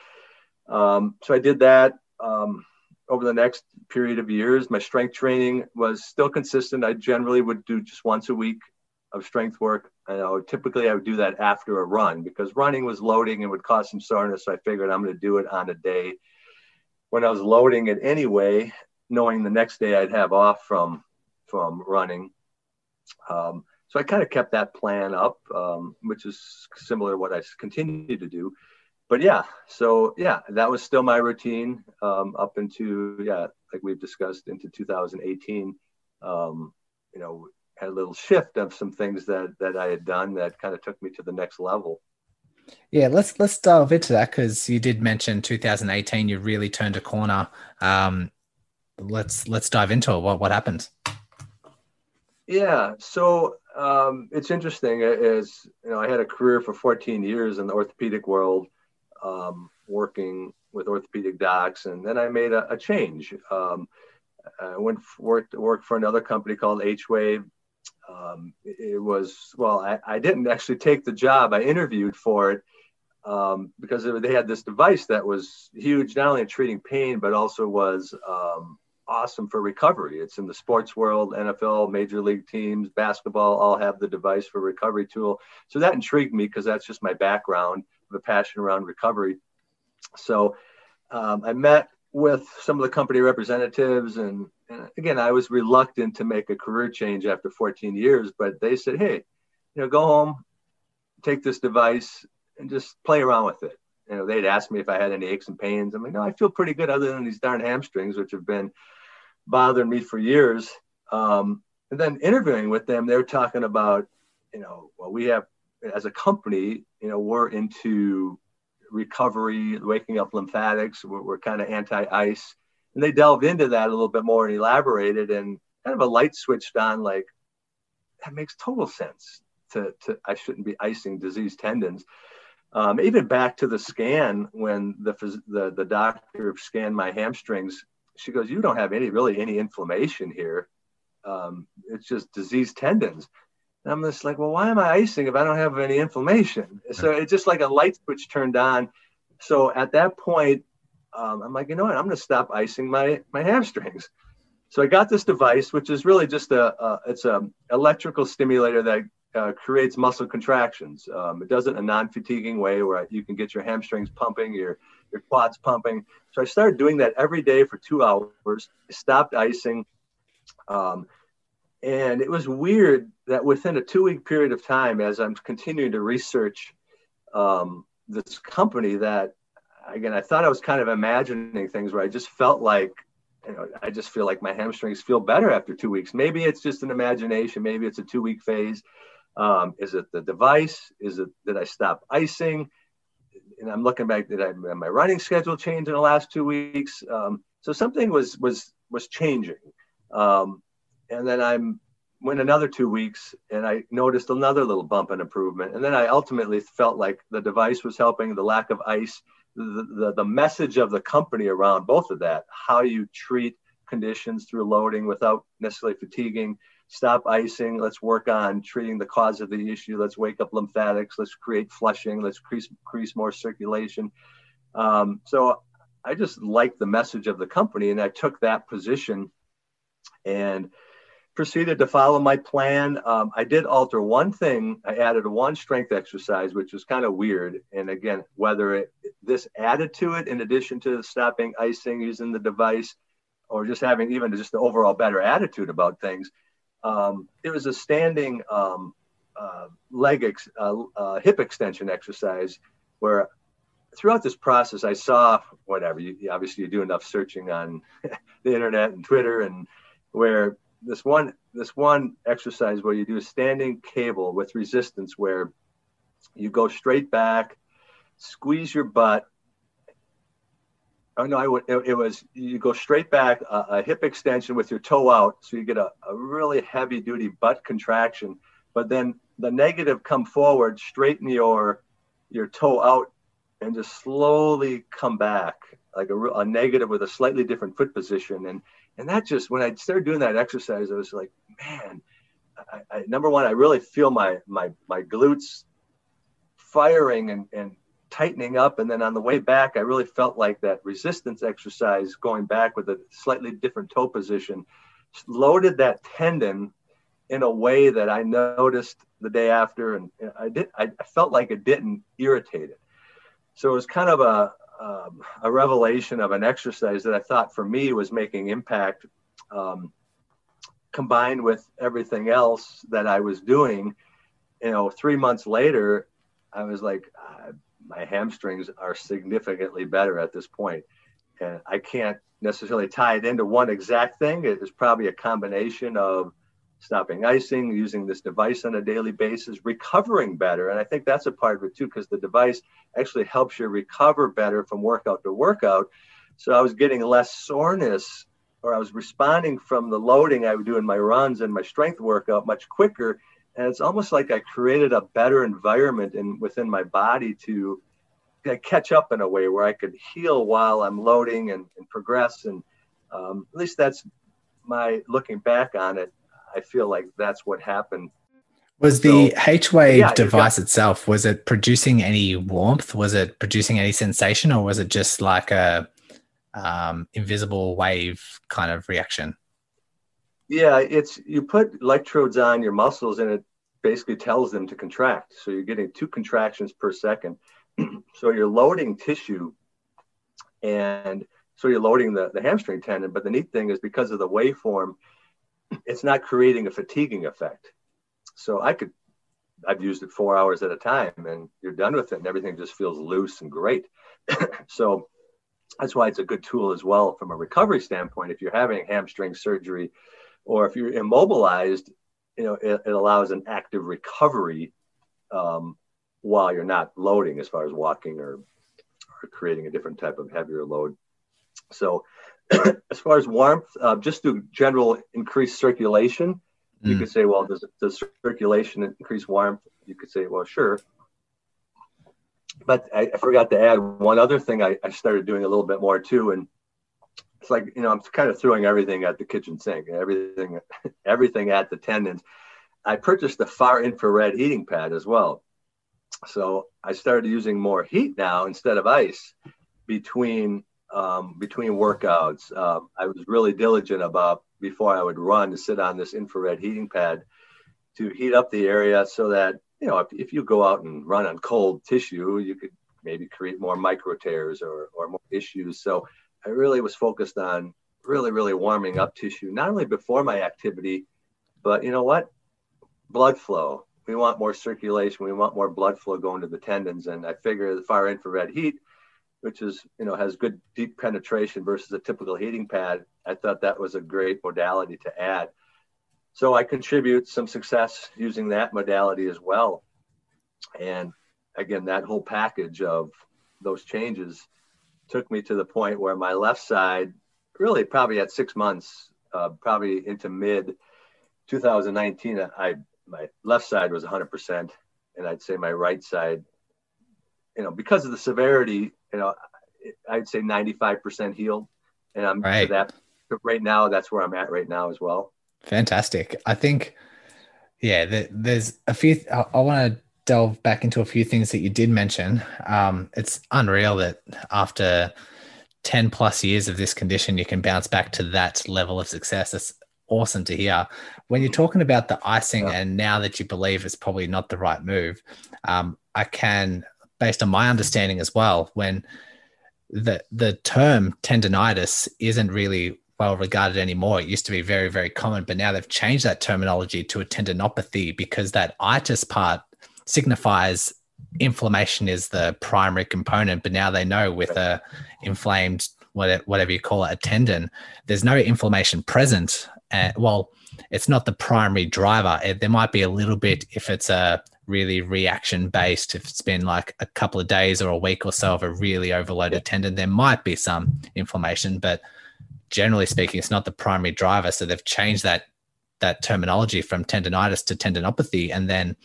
Um, so I did that. Um, over the next period of years, my strength training was still consistent. I generally would do just once a week of strength work. And I would, typically I would do that after a run because running was loading and would cause some soreness. So I figured I'm going to do it on a day when I was loading it anyway, knowing the next day I'd have off from from running. Um, so I kind of kept that plan up, um, which is similar to what I continue to do. But yeah, so yeah, that was still my routine um, up into yeah, like we've discussed into 2018. Um, you know, had a little shift of some things that that I had done that kind of took me to the next level. Yeah, let's let's delve into that because you did mention 2018. You really turned a corner. Um, let's let's dive into it. What what happened? Yeah, so um, it's interesting. Is you know, I had a career for 14 years in the orthopedic world, um, working with orthopedic docs, and then I made a, a change. Um, I went worked worked for another company called H Wave um, it was well I, I, didn't actually take the job. I interviewed for it um, because they had this device that was huge not only in treating pain but also was um, awesome for recovery. It's in the sports world nfl major league teams basketball all have the device for recovery tool. So that intrigued me because that's just my background the passion around recovery. So um, i met with some of the company representatives and, and, again i was reluctant to make a career change after 14 years but they said hey you know go home take this device and just play around with it. You know they'd ask me if i had any aches and pains. I'm like no i feel pretty good other than these darn hamstrings which have been bothering me for years. Um, and then interviewing with them they were talking about you know well we have as a company you know we're into recovery, waking up lymphatics. We're, we're kind of anti-ice, and they delved into that a little bit more and elaborated, and kind of a light switched on. Like that makes total sense. To, to I shouldn't be icing diseased tendons. Um, even back to the scan when the, the the doctor scanned my hamstrings, she goes, "You don't have any really any inflammation here. Um, it's just diseased tendons." And I'm just like, well, why am I icing if I don't have any inflammation? So it's just like a light switch turned on. So at that point, um, I'm like, you know what? I'm going to stop icing my my hamstrings. So I got this device, which is really just a, a it's a electrical stimulator that uh, creates muscle contractions. Um, it does it in a non-fatiguing way where you can get your hamstrings pumping, your your quads pumping. So I started doing that every day for two hours. I stopped icing. Um, and it was weird that within a two week period of time, as I'm continuing to research um, this company, that again, I thought I was kind of imagining things where I just felt like, you know, I just feel like my hamstrings feel better after two weeks. Maybe it's just an imagination. Maybe it's a two week phase. Um, is it the device? Is it that I stop icing? And I'm looking back. Did I my running schedule change in the last two weeks? Um, so something was was was changing. Um, and then I'm went another two weeks and I noticed another little bump in improvement. And then I ultimately felt like the device was helping, the lack of ice, the, the, the message of the company around both of that, how you treat conditions through loading without necessarily fatiguing, stop icing, let's work on treating the cause of the issue, let's wake up lymphatics, let's create flushing, let's increase, increase more circulation. Um, so I just liked the message of the company and I took that position and proceeded to follow my plan. Um, I did alter one thing. I added one strength exercise, which was kind of weird. And again, whether it, this added to it in addition to stopping icing using the device, or just having even just the overall better attitude about things, um, it was a standing um, uh, leg ex- uh, uh, hip extension exercise where throughout this process I saw whatever you obviously you do enough searching on *laughs* the internet and Twitter and where this one this one exercise where you do a standing cable with resistance where you go straight back, squeeze your butt. Oh no, I would. It, it was you go straight back, a, a, hip extension with your toe out, so you get a, a really heavy duty butt contraction. But then the negative come forward, straighten your your toe out, and just slowly come back like a, a negative with a slightly different foot position. And and that just when I started doing that exercise, I was like, man, I, I, number one, I really feel my my my glutes firing and, and tightening up. And then on the way back, I really felt like that resistance exercise going back with a slightly different toe position loaded that tendon in a way that I noticed the day after. And I did, I felt like it didn't irritate it. So it was kind of a, um, a revelation of an exercise that I thought for me was making impact um, combined with everything else that I was doing. You know, three months later, I was like, uh, my hamstrings are significantly better at this point. And I can't necessarily tie it into one exact thing. It is probably a combination of stopping icing, using this device on a daily basis, recovering better. And I think that's a part of it too, because the device actually helps you recover better from workout to workout. So I was getting less soreness or I was responding from the loading I would do in my runs and my strength workout much quicker. And it's almost like I created a better environment in within my body to catch up in a way where I could heal while I'm loading and, and progress. And um, at least that's my looking back on it I feel like that's what happened. Was the H wave yeah, device got, itself was it producing any warmth? Was it producing any sensation, or was it just like a um, invisible wave kind of reaction? Yeah, it's you put electrodes on your muscles, and it basically tells them to contract. So you're getting two contractions per second. *clears throat* so you're loading tissue, and so you're loading the, the hamstring tendon. But the neat thing is because of the waveform, it's not creating a fatiguing effect. So I could, I've used it four hours at a time and you're done with it and everything just feels loose and great. *laughs* so that's why it's a good tool as well from a recovery standpoint. If you're having hamstring surgery or if you're immobilized, you know, it, it allows an active recovery um, while you're not loading as far as walking or, or creating a different type of heavier load. So *coughs* as far as warmth, uh, just do general increased circulation. You mm. could say, well, does, does circulation increase warmth? You could say, well, sure. But I, I forgot to add one other thing I, I, started doing a little bit more too. And it's like, you know, I'm kind of throwing everything at the kitchen sink, everything, *laughs* everything at the tendons. I purchased a far infrared heating pad as well. So I started using more heat now instead of ice between um, between workouts. Um, I was really diligent about before I would run to sit on this infrared heating pad to heat up the area so that you know if, if you go out and run on cold tissue, you could maybe create more micro tears or, or more issues. So I really was focused on really really warming up tissue not only before my activity, but you know what, blood flow. We want more circulation. We want more blood flow going to the tendons, and I figure the far infrared heat which is you know has good deep penetration versus a typical heating pad i thought that was a great modality to add. So i contribute some success using that modality as well. And again that whole package of those changes took me to the point where my left side really probably at six months uh, probably into mid 2019 i my left side was 100% and i'd say my right side you know because of the severity you know, I'd say 95% healed. And I'm right. that right now, that's where I'm at right now as well. Fantastic. I think, yeah, there's a few, I, I want to delve back into a few things that you did mention. Um, it's unreal that after 10 plus years of this condition, you can bounce back to that level of success. It's awesome to hear. When you're talking about the icing yeah. and now that you believe it's probably not the right move, um, I can based on my understanding as well, when the the term tendonitis isn't really well regarded anymore. It used to be very, very common, but now they've changed that terminology to a tendinopathy because that itis part signifies inflammation is the primary component. But now they know with a inflamed whatever you call it, a tendon, there's no inflammation present. Uh, well, it's not the primary driver. It, there might be a little bit if it's a really reaction based. If it's been like a couple of days or a week or so of a really overloaded tendon, there might be some inflammation, but generally speaking, it's not the primary driver. So they've changed that that terminology from tendonitis to tendinopathy, and then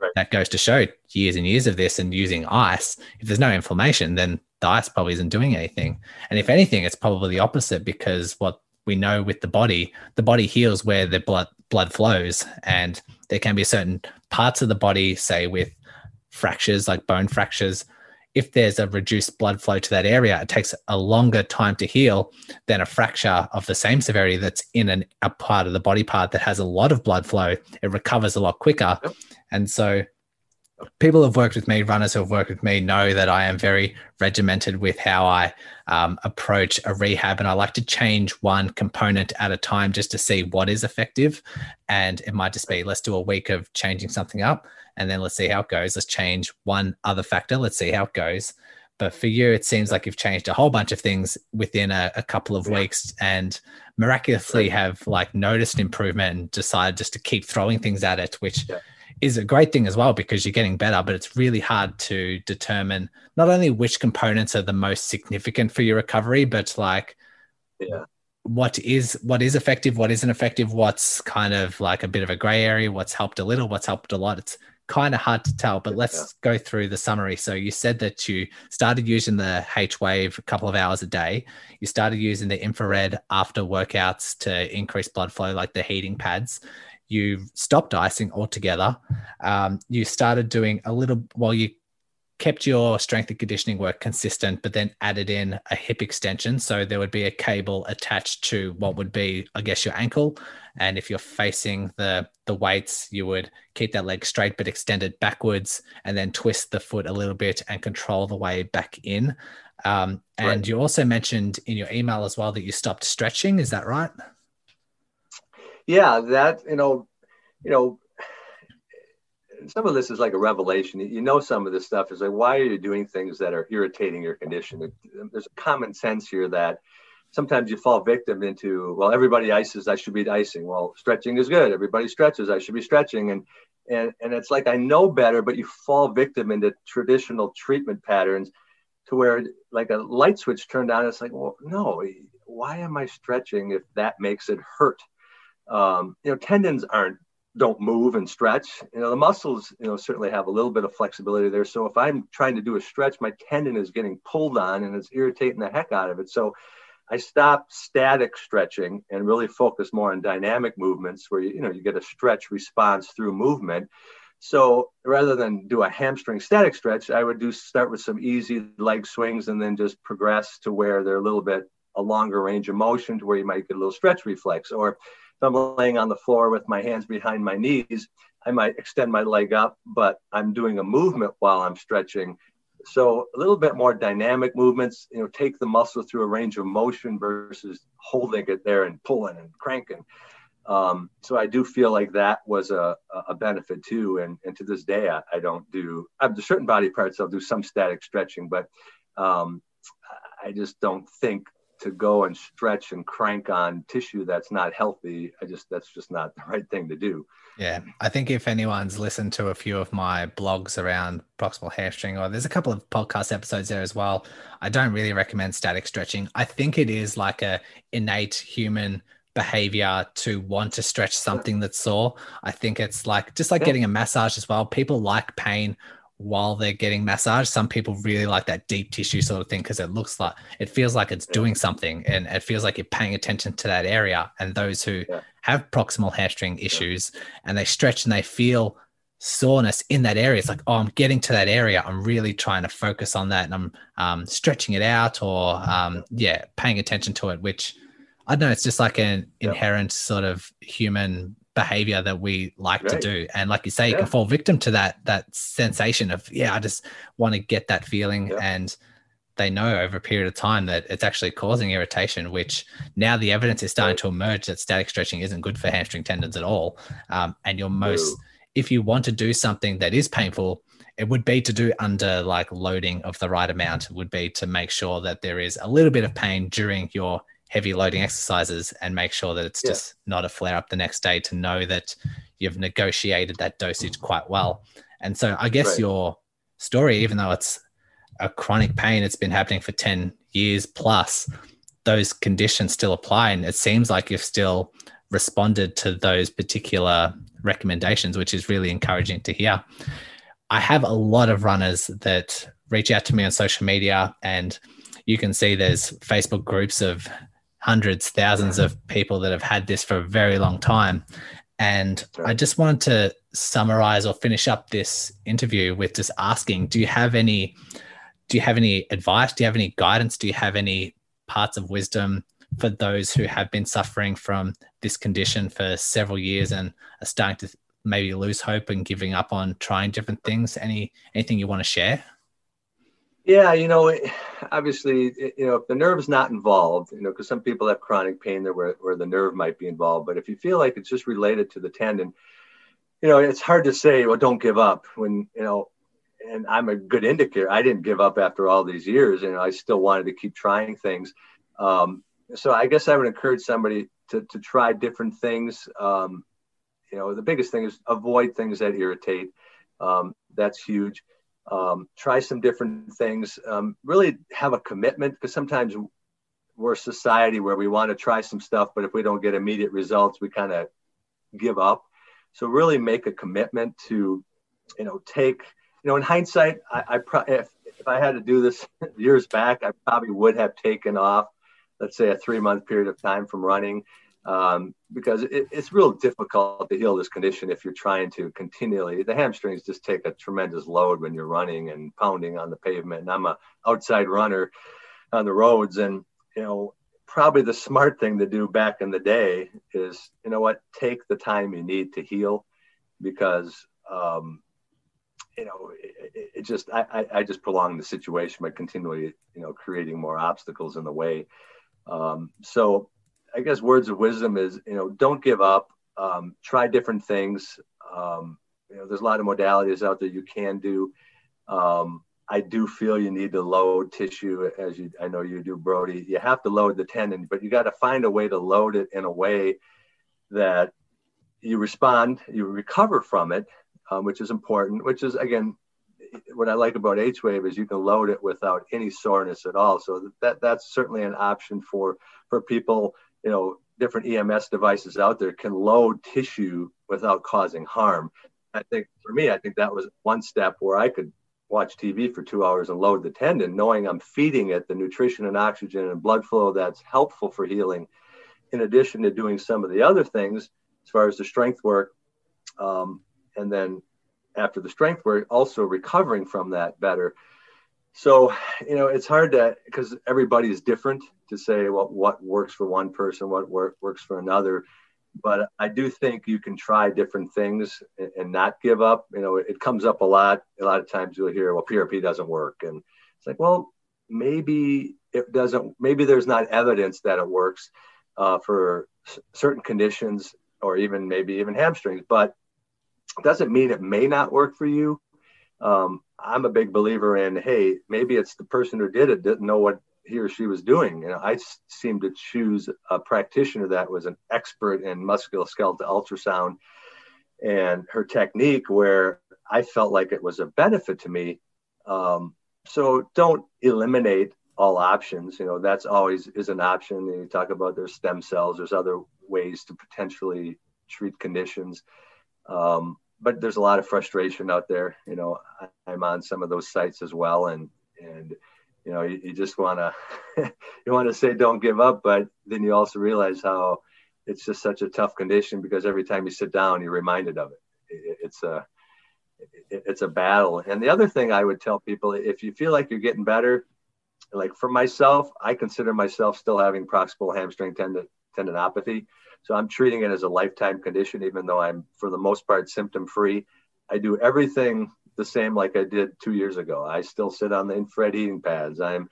right. that goes to show years and years of this and using ice. If there's no inflammation, then the ice probably isn't doing anything. And if anything, it's probably the opposite because what we know with the body, the body heals where the blood blood flows, and there can be certain parts of the body, say with fractures like bone fractures, if there's a reduced blood flow to that area, it takes a longer time to heal than a fracture of the same severity that's in an, a part of the body part that has a lot of blood flow. It recovers a lot quicker. Yep. And so people who have worked with me, runners who have worked with me, know that I am very regimented with how I um, approach a rehab, and I like to change one component at a time just to see what is effective. And it might just be let's do a week of changing something up, and then let's see how it goes. Let's change one other factor. Let's see how it goes. But for you, it seems like you've changed a whole bunch of things within a, a couple of weeks, and miraculously have like noticed improvement and decided just to keep throwing things at it, which. Yeah is a great thing as well because you're getting better, but it's really hard to determine not only which components are the most significant for your recovery, but like yeah. what is what is effective, what isn't effective, what's kind of like a bit of a gray area, what's helped a little, what's helped a lot. It's kind of hard to tell, but let's yeah. go through the summary. So you said that you started using the H wave a couple of hours a day. You started using the infrared after workouts to increase blood flow, like the heating pads you stopped icing altogether. Um, you started doing a little, well, you kept your strength and conditioning work consistent, but then added in a hip extension. So there would be a cable attached to what would be, I guess, your ankle. And if you're facing the the weights, you would keep that leg straight but extend it backwards, and then twist the foot a little bit and control the way back in. Um, and right. you also mentioned in your email as well that you stopped stretching. Is that right? Yeah, that you know, you know, some of this is like a revelation. You know, some of this stuff is like, why are you doing things that are irritating your condition? There's a common sense here that sometimes you fall victim into, well, everybody ices, I should be icing. Well, stretching is good. Everybody stretches, I should be stretching. And and and it's like I know better, but you fall victim into traditional treatment patterns to where like a light switch turned on. It's like, well, no, why am I stretching if that makes it hurt? Um, you know, tendons aren't don't move and stretch. You know, the muscles, you know, certainly have a little bit of flexibility there. So if I'm trying to do a stretch, my tendon is getting pulled on and it's irritating the heck out of it. So I stopped static stretching and really focused more on dynamic movements where you, you know you get a stretch response through movement. So rather than do a hamstring static stretch, I would do start with some easy leg swings and then just progress to where they're a little bit a longer range of motion to where you might get a little stretch reflex. Or if I'm laying on the floor with my hands behind my knees, I might extend my leg up, but I'm doing a movement while I'm stretching so a little bit more dynamic movements, you know, take the muscle through a range of motion versus holding it there and pulling and cranking. Um, so I do feel like that was a, a benefit too. And, and to this day, I, I don't do, I have certain body parts, I'll do some static stretching, but um, I just don't think to go and stretch and crank on tissue that's not healthy. I just, that's just not the right thing to do. Yeah, I think if anyone's listened to a few of my blogs around proximal hamstring, or there's a couple of podcast episodes there as well, I don't really recommend static stretching. I think it is like a innate human behavior to want to stretch something that's sore. I think it's like just like yeah. getting a massage as well. People like pain while they're getting massage. Some people really like that deep tissue sort of thing because it looks like it feels like it's doing something and it feels like you're paying attention to that area. And those who yeah. have proximal hamstring issues and they stretch and they feel soreness in that area, it's like, oh, I'm getting to that area. I'm really trying to focus on that and I'm um, stretching it out or, um, yeah, paying attention to it, which I don't know, it's just like an inherent sort of human behavior that we like right. to do and like you say you can fall victim to that that sensation of yeah i just want to get that feeling yeah. and they know over a period of time that it's actually causing irritation which now the evidence is starting to emerge that static stretching isn't good for hamstring tendons at all um, and you're most no. if you want to do something that is painful it would be to do under like loading of the right amount it would be to make sure that there is a little bit of pain during your heavy loading exercises and make sure that it's yeah. just not a flare up the next day to know that you've negotiated that dosage quite well. And so I guess right. your story, even though it's a chronic pain, it's been happening for 10 years plus, those conditions still apply. And it seems like you've still responded to those particular recommendations, which is really encouraging to hear. I have a lot of runners that reach out to me on social media and you can see there's Facebook groups of hundreds, thousands of people that have had this for a very long time. And I just wanted to summarize or finish up this interview with just asking, do you have any do you have any advice? Do you have any guidance? Do you have any parts of wisdom for those who have been suffering from this condition for several years and are starting to maybe lose hope and giving up on trying different things? Any anything you want to share? Yeah, you know, obviously, you know, if the nerve's not involved, you know, because some people have chronic pain there where, where the nerve might be involved, but if you feel like it's just related to the tendon, you know, it's hard to say, well, don't give up when, you know, and I'm a good indicator. I didn't give up after all these years, and I still wanted to keep trying things. Um, so I guess I would encourage somebody to, to try different things. Um, you know, the biggest thing is avoid things that irritate. Um, that's huge um, try some different things, um, really have a commitment because sometimes we're a society where we want to try some stuff, but if we don't get immediate results, we kind of give up. So really make a commitment to, you know, take, you know, in hindsight, I, I pro- if, if I had to do this *laughs* years back, I probably would have taken off, let's say a three month period of time from running um, because it, it's real difficult to heal this condition if you're trying to continually. The hamstrings just take a tremendous load when you're running and pounding on the pavement. And I'm a outside runner on the roads, and you know probably the smart thing to do back in the day is you know what take the time you need to heal because um, you know, it, it just I, I just prolong the situation by continually you know creating more obstacles in the way. Um, so I guess words of wisdom is you know don't give up. Um, try different things. Um, you know, there's a lot of modalities out there you can do. Um, I do feel you need to load tissue, as you I know you do, Brodie. You have to load the tendon, but you got to find a way to load it in a way that you respond, you recover from it, um, which is important. Which is again, what I like about H Wave is you can load it without any soreness at all. So that that's certainly an option for for people. You know, different EMS devices out there can load tissue without causing harm. I think for me, I think that was one step where I could watch TV for two hours and load the tendon, knowing I'm feeding it the nutrition and oxygen and blood flow that's helpful for healing, in addition to doing some of the other things as far as the strength work. Um, and then after the strength work, also recovering from that better. So, you know, it's hard to, because everybody is different to say what, what works for one person, what work, works for another but I do think you can try different things and, and, not give up. You know, it comes up a lot. A lot of times you'll hear, well, PRP doesn't work. And it's like, well, maybe it doesn't, maybe there's not evidence that it works uh, for s- certain conditions or even maybe even hamstrings, but it doesn't mean it may not work for you. Um, I'm a big believer in, hey, maybe it's the person who did it didn't know what he or she was doing. And I seemed to choose a practitioner that was an expert in musculoskeletal ultrasound and her technique where I felt like it was a benefit to me. Um, so don't eliminate all options. You know, that's always is an option. You talk about there's stem cells, there's other ways to potentially treat conditions. Um, but there's a lot of frustration out there. You know, I'm on some of those sites as well. And, and, you know, you, you just want to *laughs* you want to say don't give up, but then you also realize how it's just such a tough condition because every time you sit down, you're reminded of it. it it's a it, it's a battle. And the other thing I would tell people, if you feel like you're getting better, like for myself, I consider myself still having proximal hamstring tendon, tendinopathy. So I'm treating it as a lifetime condition, even though I'm for the most part symptom free. I do everything the same like I did two years ago. I still sit on the infrared heating pads. I'm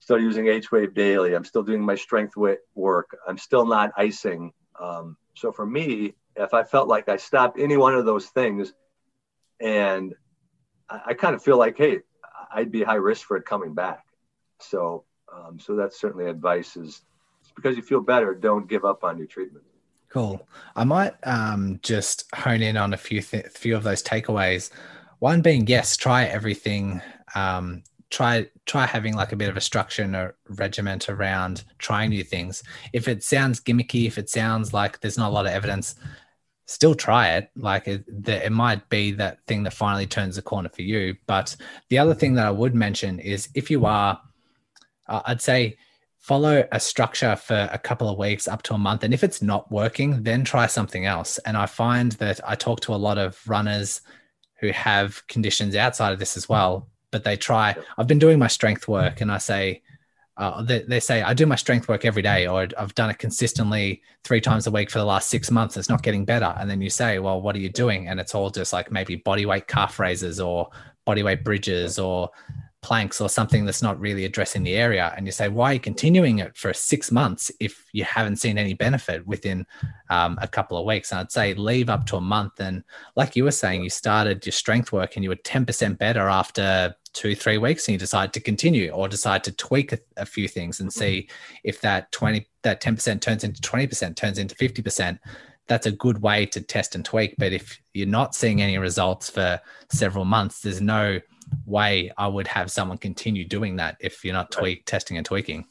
still using H wave daily. I'm still doing my strength work. I'm still not icing. Um, so for me, if I felt like I stopped any one of those things, and I, I kind of feel like, hey, I'd be high risk for it coming back. So, um, so that's certainly advice is because you feel better, don't give up on your treatment. Cool. I might um, just hone in on a few th- few of those takeaways. One being yes, try everything. Um, try try having like a bit of a structure and a regiment around trying new things. If it sounds gimmicky, if it sounds like there's not a lot of evidence, still try it. Like it, it might be that thing that finally turns the corner for you. But the other thing that I would mention is if you are, uh, I'd say follow a structure for a couple of weeks up to a month. And if it's not working, then try something else. And I find that I talk to a lot of runners who have conditions outside of this as well, but they try. I've been doing my strength work and I say, uh, they, they, say I do my strength work every day, or I've done it consistently three times a week for the last six months. It's not getting better. And then you say, well, what are you doing? And it's all just like maybe body weight calf raises or body weight bridges or planks or something that's not really addressing the area and you say why are you continuing it for six months if you haven't seen any benefit within um, a couple of weeks? And i'd say leave up to a month and like you were saying you started your strength work and you were 10% better after two three weeks and you decide to continue or decide to tweak a, a few things and see if that 20 that 10% turns into 20% turns into 50% that's a good way to test and tweak but if you're not seeing any results for several months there's no way I would have someone continue doing that if you're not tweak right. testing and tweaking.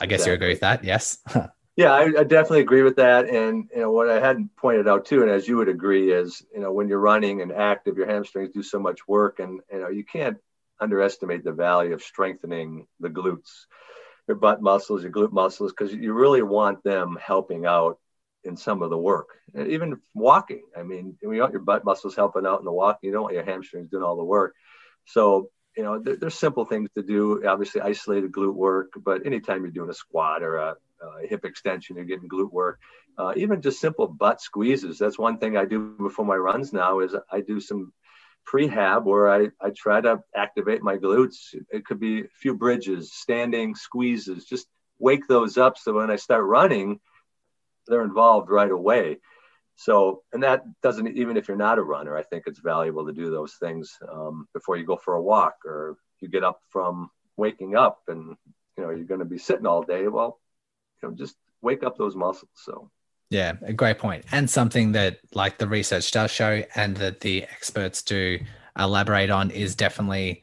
I guess exactly. you agree with that, yes? *laughs* yeah, I, I, definitely agree with that. And you know what I hadn't pointed out too, and as you would agree, is you know when you're running and active, your hamstrings do so much work, and you know you can't underestimate the value of strengthening the glutes, your butt muscles, your glute muscles, because you really want them helping out in some of the work. And even walking. I mean, you want your butt muscles helping out in the walk. You don't want your hamstrings doing all the work. So, you know, there, there's simple things to do. Obviously, isolated glute work, but anytime you're doing a squat or a, a hip extension, you're getting glute work. Uh, even just simple butt squeezes. That's one thing I do before my runs now. Is I do some prehab where I, I try to activate my glutes. It could be a few bridges, standing squeezes, just wake those up so when I start running, they're involved right away. So, and that doesn't even if you're not a runner, I think it's valuable to do those things um, before you go for a walk or you get up from waking up and you know you're going to be sitting all day. Well, you know, just wake up those muscles. So, yeah, a great point, and something that like the research does show, and that the experts do elaborate on is definitely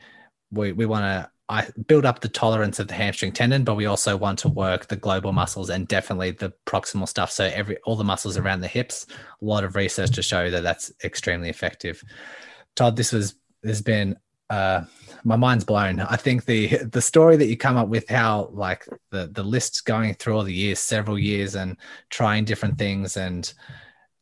we we want to I build up the tolerance of the hamstring tendon, but we also want to work the global muscles and definitely the proximal stuff. So every all the muscles around the hips. A lot of research to show that that's extremely effective. Todd, this was has been uh, my mind's blown. I think the the story that you come up with, how like the the lists going through all the years, several years, and trying different things and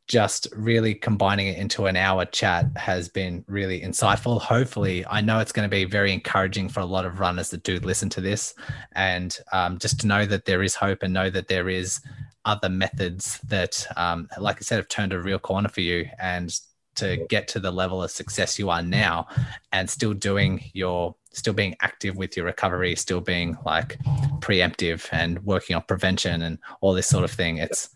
just really combining it into an hour chat has been really insightful. Hopefully, I know it's going to be very encouraging for a lot of runners that do listen to this, and um, just to know that there is hope and know that there is other methods that, um, like I said, have turned a real corner for you and to get to the level of success you are now and still doing your still being active with your recovery still being like preemptive and working on prevention and all this sort of thing it's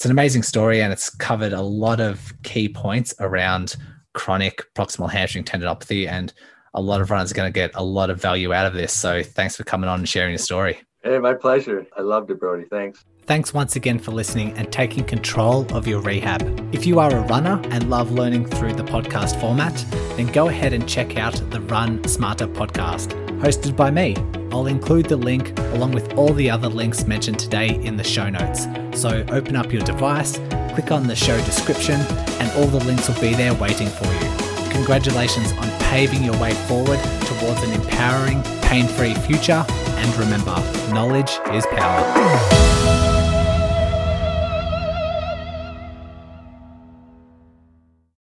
it's an amazing story and it's covered a lot of key points around chronic proximal hamstring tendinopathy and a lot of runners are going to get a lot of value out of this. So thanks for coming on and sharing your story. Hey, my pleasure. I loved it, Brodie. Thanks. Thanks once again for listening and taking control of your rehab. If you are a runner and love learning through the podcast format, then go ahead and check out the Run Smarter podcast, hosted by me. I'll include the link along with all the other links mentioned today in the show notes. So open up your device, click on the show description, and all the links will be there waiting for you. Congratulations on paving your way forward towards an empowering, pain free future. And remember, knowledge is power.